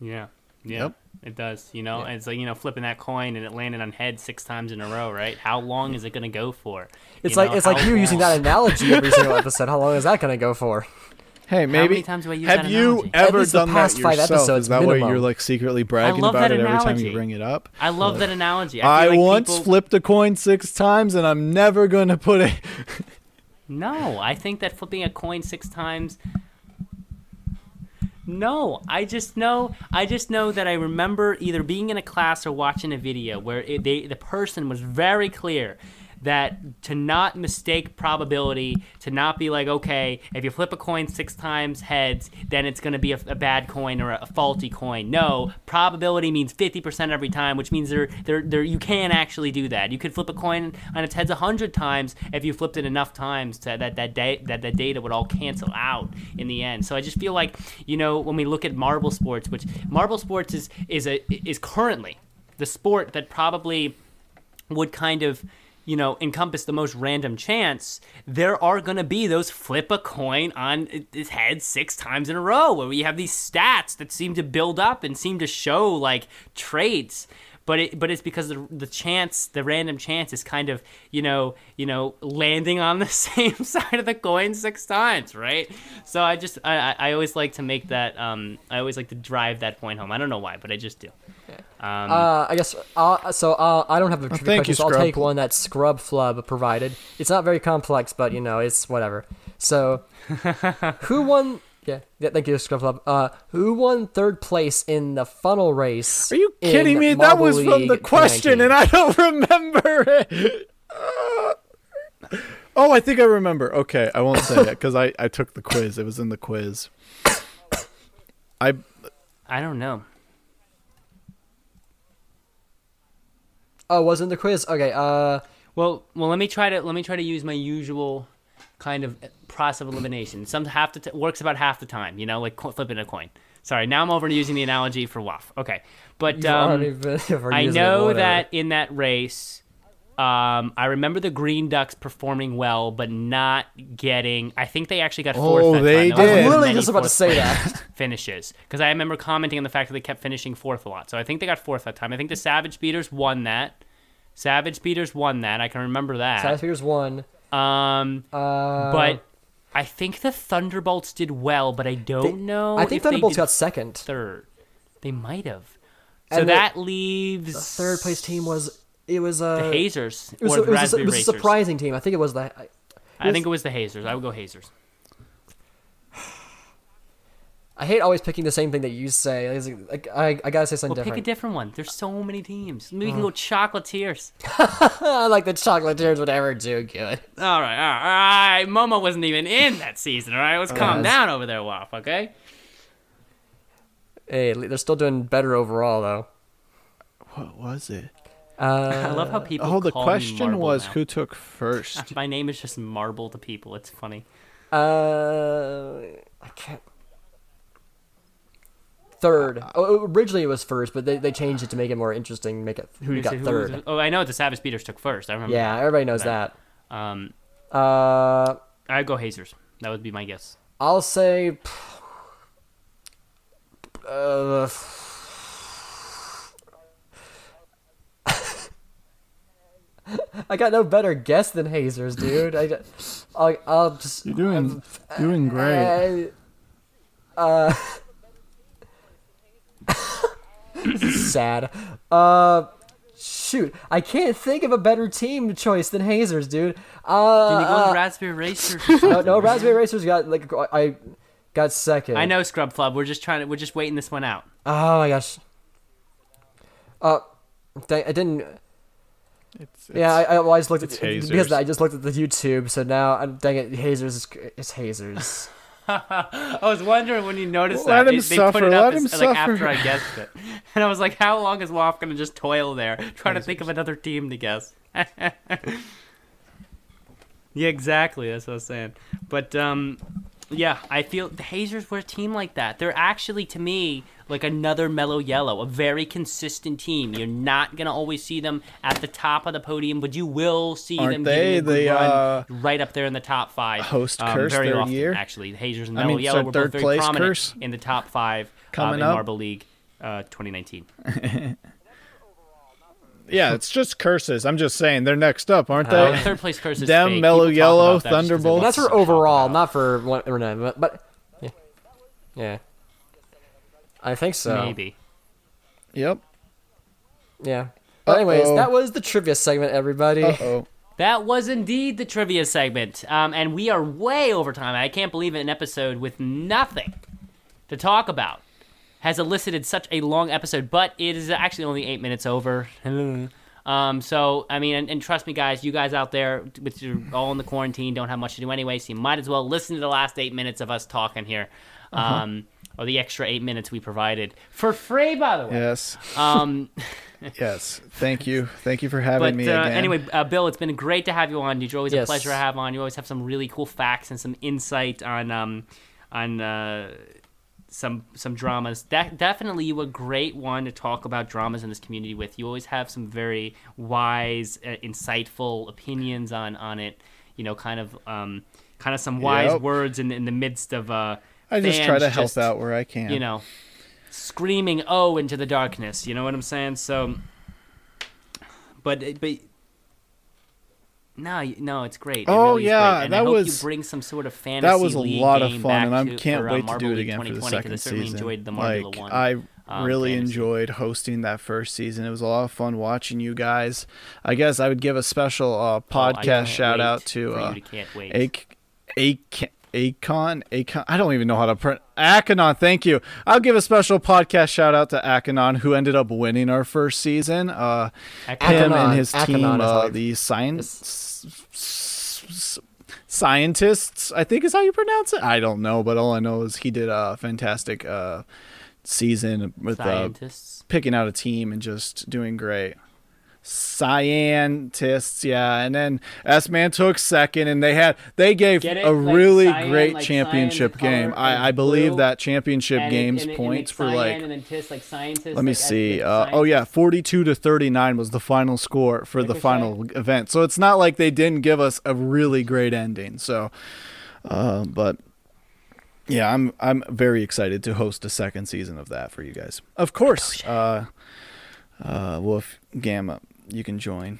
Yeah. Yeah. Yep. It does, you know, and it's like you know flipping that coin and it landed on head six times in a row, right? How long is it gonna go for? It's You like know, it's like how you using long? that analogy every single episode. How long is that gonna go for? Hey, maybe many times do I use have that you analogy? At ever least the done past that five yourself? episodes Is that why minimum. you're like secretly bragging about that it every time you bring it up? I love that analogy. I, I, like once people- flipped a coin six times, and I'm never gonna put it. No, I think that flipping a coin six times. No, I just know. I just know that I remember either being in a class or watching a video where it, they, the person was very clear that to not mistake probability, to not be like, okay, if you flip a coin six times heads, then it's going to be a, a bad coin or a, a faulty coin. No, probability means 50% every time, which means there, there, there, you can actually do that. You could flip a coin on its heads 100 times if you flipped it enough times to, that, that, da- that, that data would all cancel out in the end. So I just feel like, you know, when we look at marble sports, which marble sports is, is, a, is currently the sport that probably would kind of you know encompass the most random chance there are going to be those flip a coin on uh, its head six times in a row where we have these stats that seem to build up and seem to show like traits but it, but it's because the, the chance the random chance is kind of you know you know landing on the *laughs* same side of the coin six times right so i just i I- i always like to make that um i always like to drive that point home i don't know why but i just do um Uh, I guess. Uh, so uh, I don't have a trivia thank question, you, so I'll take one that Scrub Flub provided. It's not very complex, but you know, it's whatever. So, *laughs* who won? Yeah, yeah. Thank you, Scrub Flub. Uh, who won third place in the funnel race? Are you kidding me? That Marble was from the question, 2019? and I don't *laughs* remember it. oh, I think I remember. Okay, I won't say it because I, I took the quiz. It was in the quiz. I i don't know Oh, wasn't the quiz? Okay. Uh, Well, well, let me try to let me try to use my usual kind of process of elimination. Some half the t- works about half the time. You know, like co- flipping a coin. Sorry, now I'm over using the analogy for Waff. Okay, but um, already been overusing I know that in that race, um, I remember the Green Ducks performing well, but not getting. I think they actually got fourth. Oh, that they time. Did. I was literally just about to say that. *laughs* finishes because I remember commenting on the fact that they kept finishing fourth a lot. So I think they got fourth that time. I think the Savage Speeders won that. Savage Speeders won that. I can remember that. Savage Speeders won. Um, Uh, but I think the Thunderbolts did well, but I don't they- know. I think if they Thunderbolts got second. third. They might have. So And the- that leaves The third place team was it was uh, the Hazers It was, or it the was, a, it was a surprising team. I think it was the. I, I think it was the Hazers. I would go Hazers. I hate always picking the same thing that you say. Like, like, I, I gotta say something Well, pick a different. different one. There's so many teams. Maybe we Uh. can go Chocolatiers. *laughs* I like the Chocolatiers would ever do good. All right, all right. Momo wasn't even in that season. All right, let's calm Yes. down over there, Waff. Okay. Hey, they're still doing better overall though. What was it? *laughs* I Uh, love how people. Oh, the call me question Marble was now. who took *laughs* first. My name is just Marble to people. It's funny. uh, I can't. Third. Oh, originally it was first, but they, they changed it to make it more interesting. Make it who Who's- got who was- third. oh, I know the Savage Speeders took first. I remember. Yeah, everybody knows Right. that. Um, Uh, I'd go Hazers. That would be my guess. I'll say. *sighs* Uh, *laughs* I got no better guess than Hazers, dude. I, I'll, I'll just. You're doing doing great. Uh, uh, *laughs* this *laughs* is sad. Uh, shoot, I can't think of a better team choice than Hazers, dude. Uh, Can you go uh, Raspberry Racers? no, no, Raspberry Racers got like I got second. I know Scrub Club. We're just trying to. We're just waiting this one out. Oh my gosh. Uh, dang, I didn't. It's, Yeah, I, I, well, I just looked at it's because Hazers. I just looked at the YouTube. So now, I'm dang it, Hazers is it's Hazers. *laughs* I was wondering when you noticed Let that him they, they put it up let as, like after I guessed it, *laughs* and I was like, "How long is Waff gonna just toil there trying to think of another team to guess?" *laughs* yeah, exactly. That's what I was saying. But um, yeah, I feel the Hazers were a team like that. They're actually to me like another Mellow Yellow, a very consistent team. You're not gonna always see them at the top of the podium, but you will see Aren't them they the, run uh, right up there in the top five. host um, curse very often, year? Actually, the Hazers and I Mellow mean, Yellow so were third both very place prominent curse? in the top five um, in up? Marble League uh, 2019. *laughs* Yeah, it's just curses. I'm just saying they're next up, aren't Uh, they? third place curses. is Them, fake. Mellow People Yellow, about that just 'cause Thunderbolts. That's for overall, not for one or none. But, but yeah, yeah, I think so. Maybe. Yep. Yeah. But anyways, Uh-oh. that was the trivia segment, everybody. Uh oh. That was indeed the trivia segment. Um, and we are way over time. I can't believe it. An episode with nothing to talk about has elicited such a long episode, but it is actually only eight minutes over. *laughs* Um, so, I mean, and, and trust me, guys, you guys out there, with you're all in the quarantine, don't have much to do anyway, so you might as well listen to the last eight minutes of us talking here. Um, or the extra eight minutes we provided for free, by the way. Yes. Um, *laughs* Yes. Thank you. Thank you for having But me uh, again. anyway, uh, Bill, it's been great to have you on. You're always a pleasure to have on. You always have some really cool facts and some insight on um, on uh, some some dramas. That definitely you a great one to talk about dramas in this community with. You always have some very wise, uh, insightful opinions on on it. You know, kind of um, kind of some wise Yep. words in in the midst of uh, I just try to help just, out where I can. You know, screaming "oh" into the darkness. You know what I'm saying? So, but but no, no, it's great. It Oh, really yeah, great. and I that hope was- you bring some sort of fantasy. That was a league lot of fun, and I to- can't uh, wait to do it again for the second season. enjoyed the like one. I um, really fantasy. enjoyed hosting that first season. It was a lot of fun watching you guys. I guess I would give a special uh, Oh, podcast can't shout out to uh, to. Acon, Acon. I don't even know how to print Akanon. Thank you. I'll give a special podcast shout out to Akanon, who ended up winning our first season. Uh, him and his Akanon team, uh, like- the science s- scientists. I think is how you pronounce it. I don't know, but all I know is he did a fantastic uh, season with uh, picking out a team and just doing great. Scientists, yeah, and then S Man took second, and they had they gave it? a Like really cyan, great like championship game. I, I believe that championship And games and and points it's for like and tis like scientists. let me see. Uh, oh yeah, forty-two to thirty-nine was the final score for the final event. So it's not like they didn't give us a really great ending. So, uh, but yeah, I'm I'm very excited to host a second season of that for you guys. Of course, uh, uh, Wolf Gamma, you can join.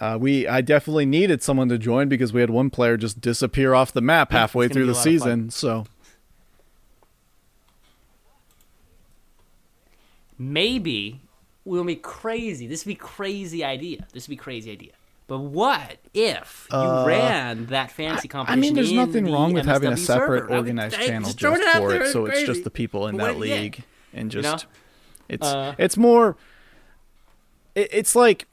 Uh, we I definitely needed someone to join because we had one player just disappear off the map halfway through the a lot of fun. season. So maybe we'll be crazy. This would be crazy idea. This would be crazy idea. But what if you ran that fantasy Uh, I mean, there's in nothing the wung with having a separate server? Organized I- channel just just, throwing it out for it. So it's just the people in What that do you get? league, and You just know? it's Uh, it's more. It, it's like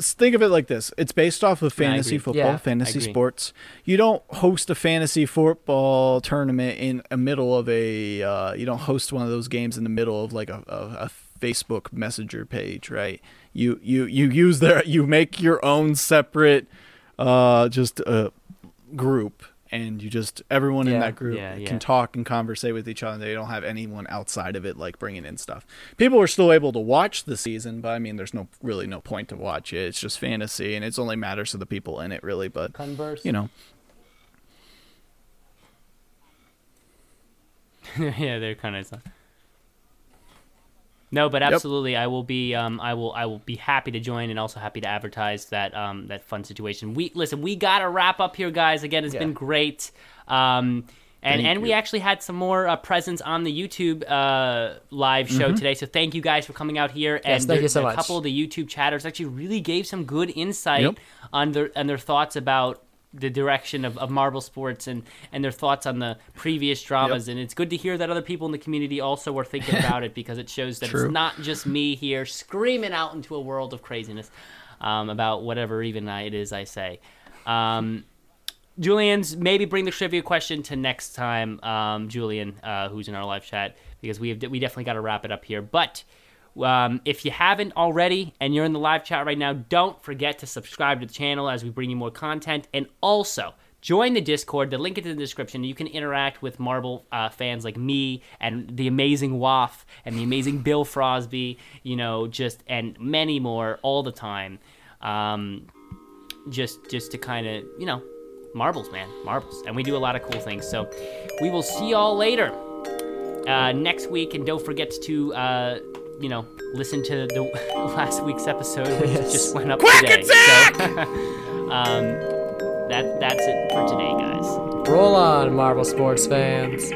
think of it like this: it's based off of fantasy football, Yeah, fantasy sports. You don't host a fantasy football tournament in a middle of a. Uh, you don't host one of those games in the middle of like a, a, a Facebook Messenger page, right? You you you use their you make your own separate, uh, just a group. And you just everyone in that group Yeah, yeah. can talk and conversate with each other. They don't have anyone outside of it like bringing in stuff. People are still able to watch the season, but I mean, there's no really no point to watch it. It's just fantasy, and it's only matters to the people in it, really. But Converse. you know, *laughs* yeah, they're kind of. No, but absolutely, I will be. Um, I will. I will be happy to join, and also happy to advertise that. Um, that fun situation. We listen. We got to wrap up here, guys. Again, it's Yeah. been great. Um, and Thank and we actually had some more uh, presence on the YouTube uh, live show today. So thank you guys for coming out here. Yes, and thank there- you so a much. couple of the YouTube chatters actually really gave some good insight Yep. on their and their thoughts about the direction of, of Marble Sports and, and their thoughts on the previous dramas. And it's good to hear that other people in the community also are thinking *laughs* about it because it shows that True. it's not just me here screaming out into a world of craziness um, about whatever even I, it is I say. Um, Julian's maybe bring the trivia question to next time, um, Julian, uh, who's in our live chat, because we have, we definitely got to wrap it up here. But um, if you haven't already and you're in the live chat right now, don't forget to subscribe to the channel as we bring you more content, and also join the Discord. The link is in the description. You can interact with Marble uh, fans like me and the amazing Waff and the amazing Bill Frosby, you know, just and many more all the time. Um, just just to kind of you know marbles man marbles and we do a lot of cool things so we will see y'all later uh, next week and don't forget to uh, you know listen to the *laughs* last week's episode which Yes. just went up today so *laughs* um, that that's it for today guys Roll on, marble sports fans.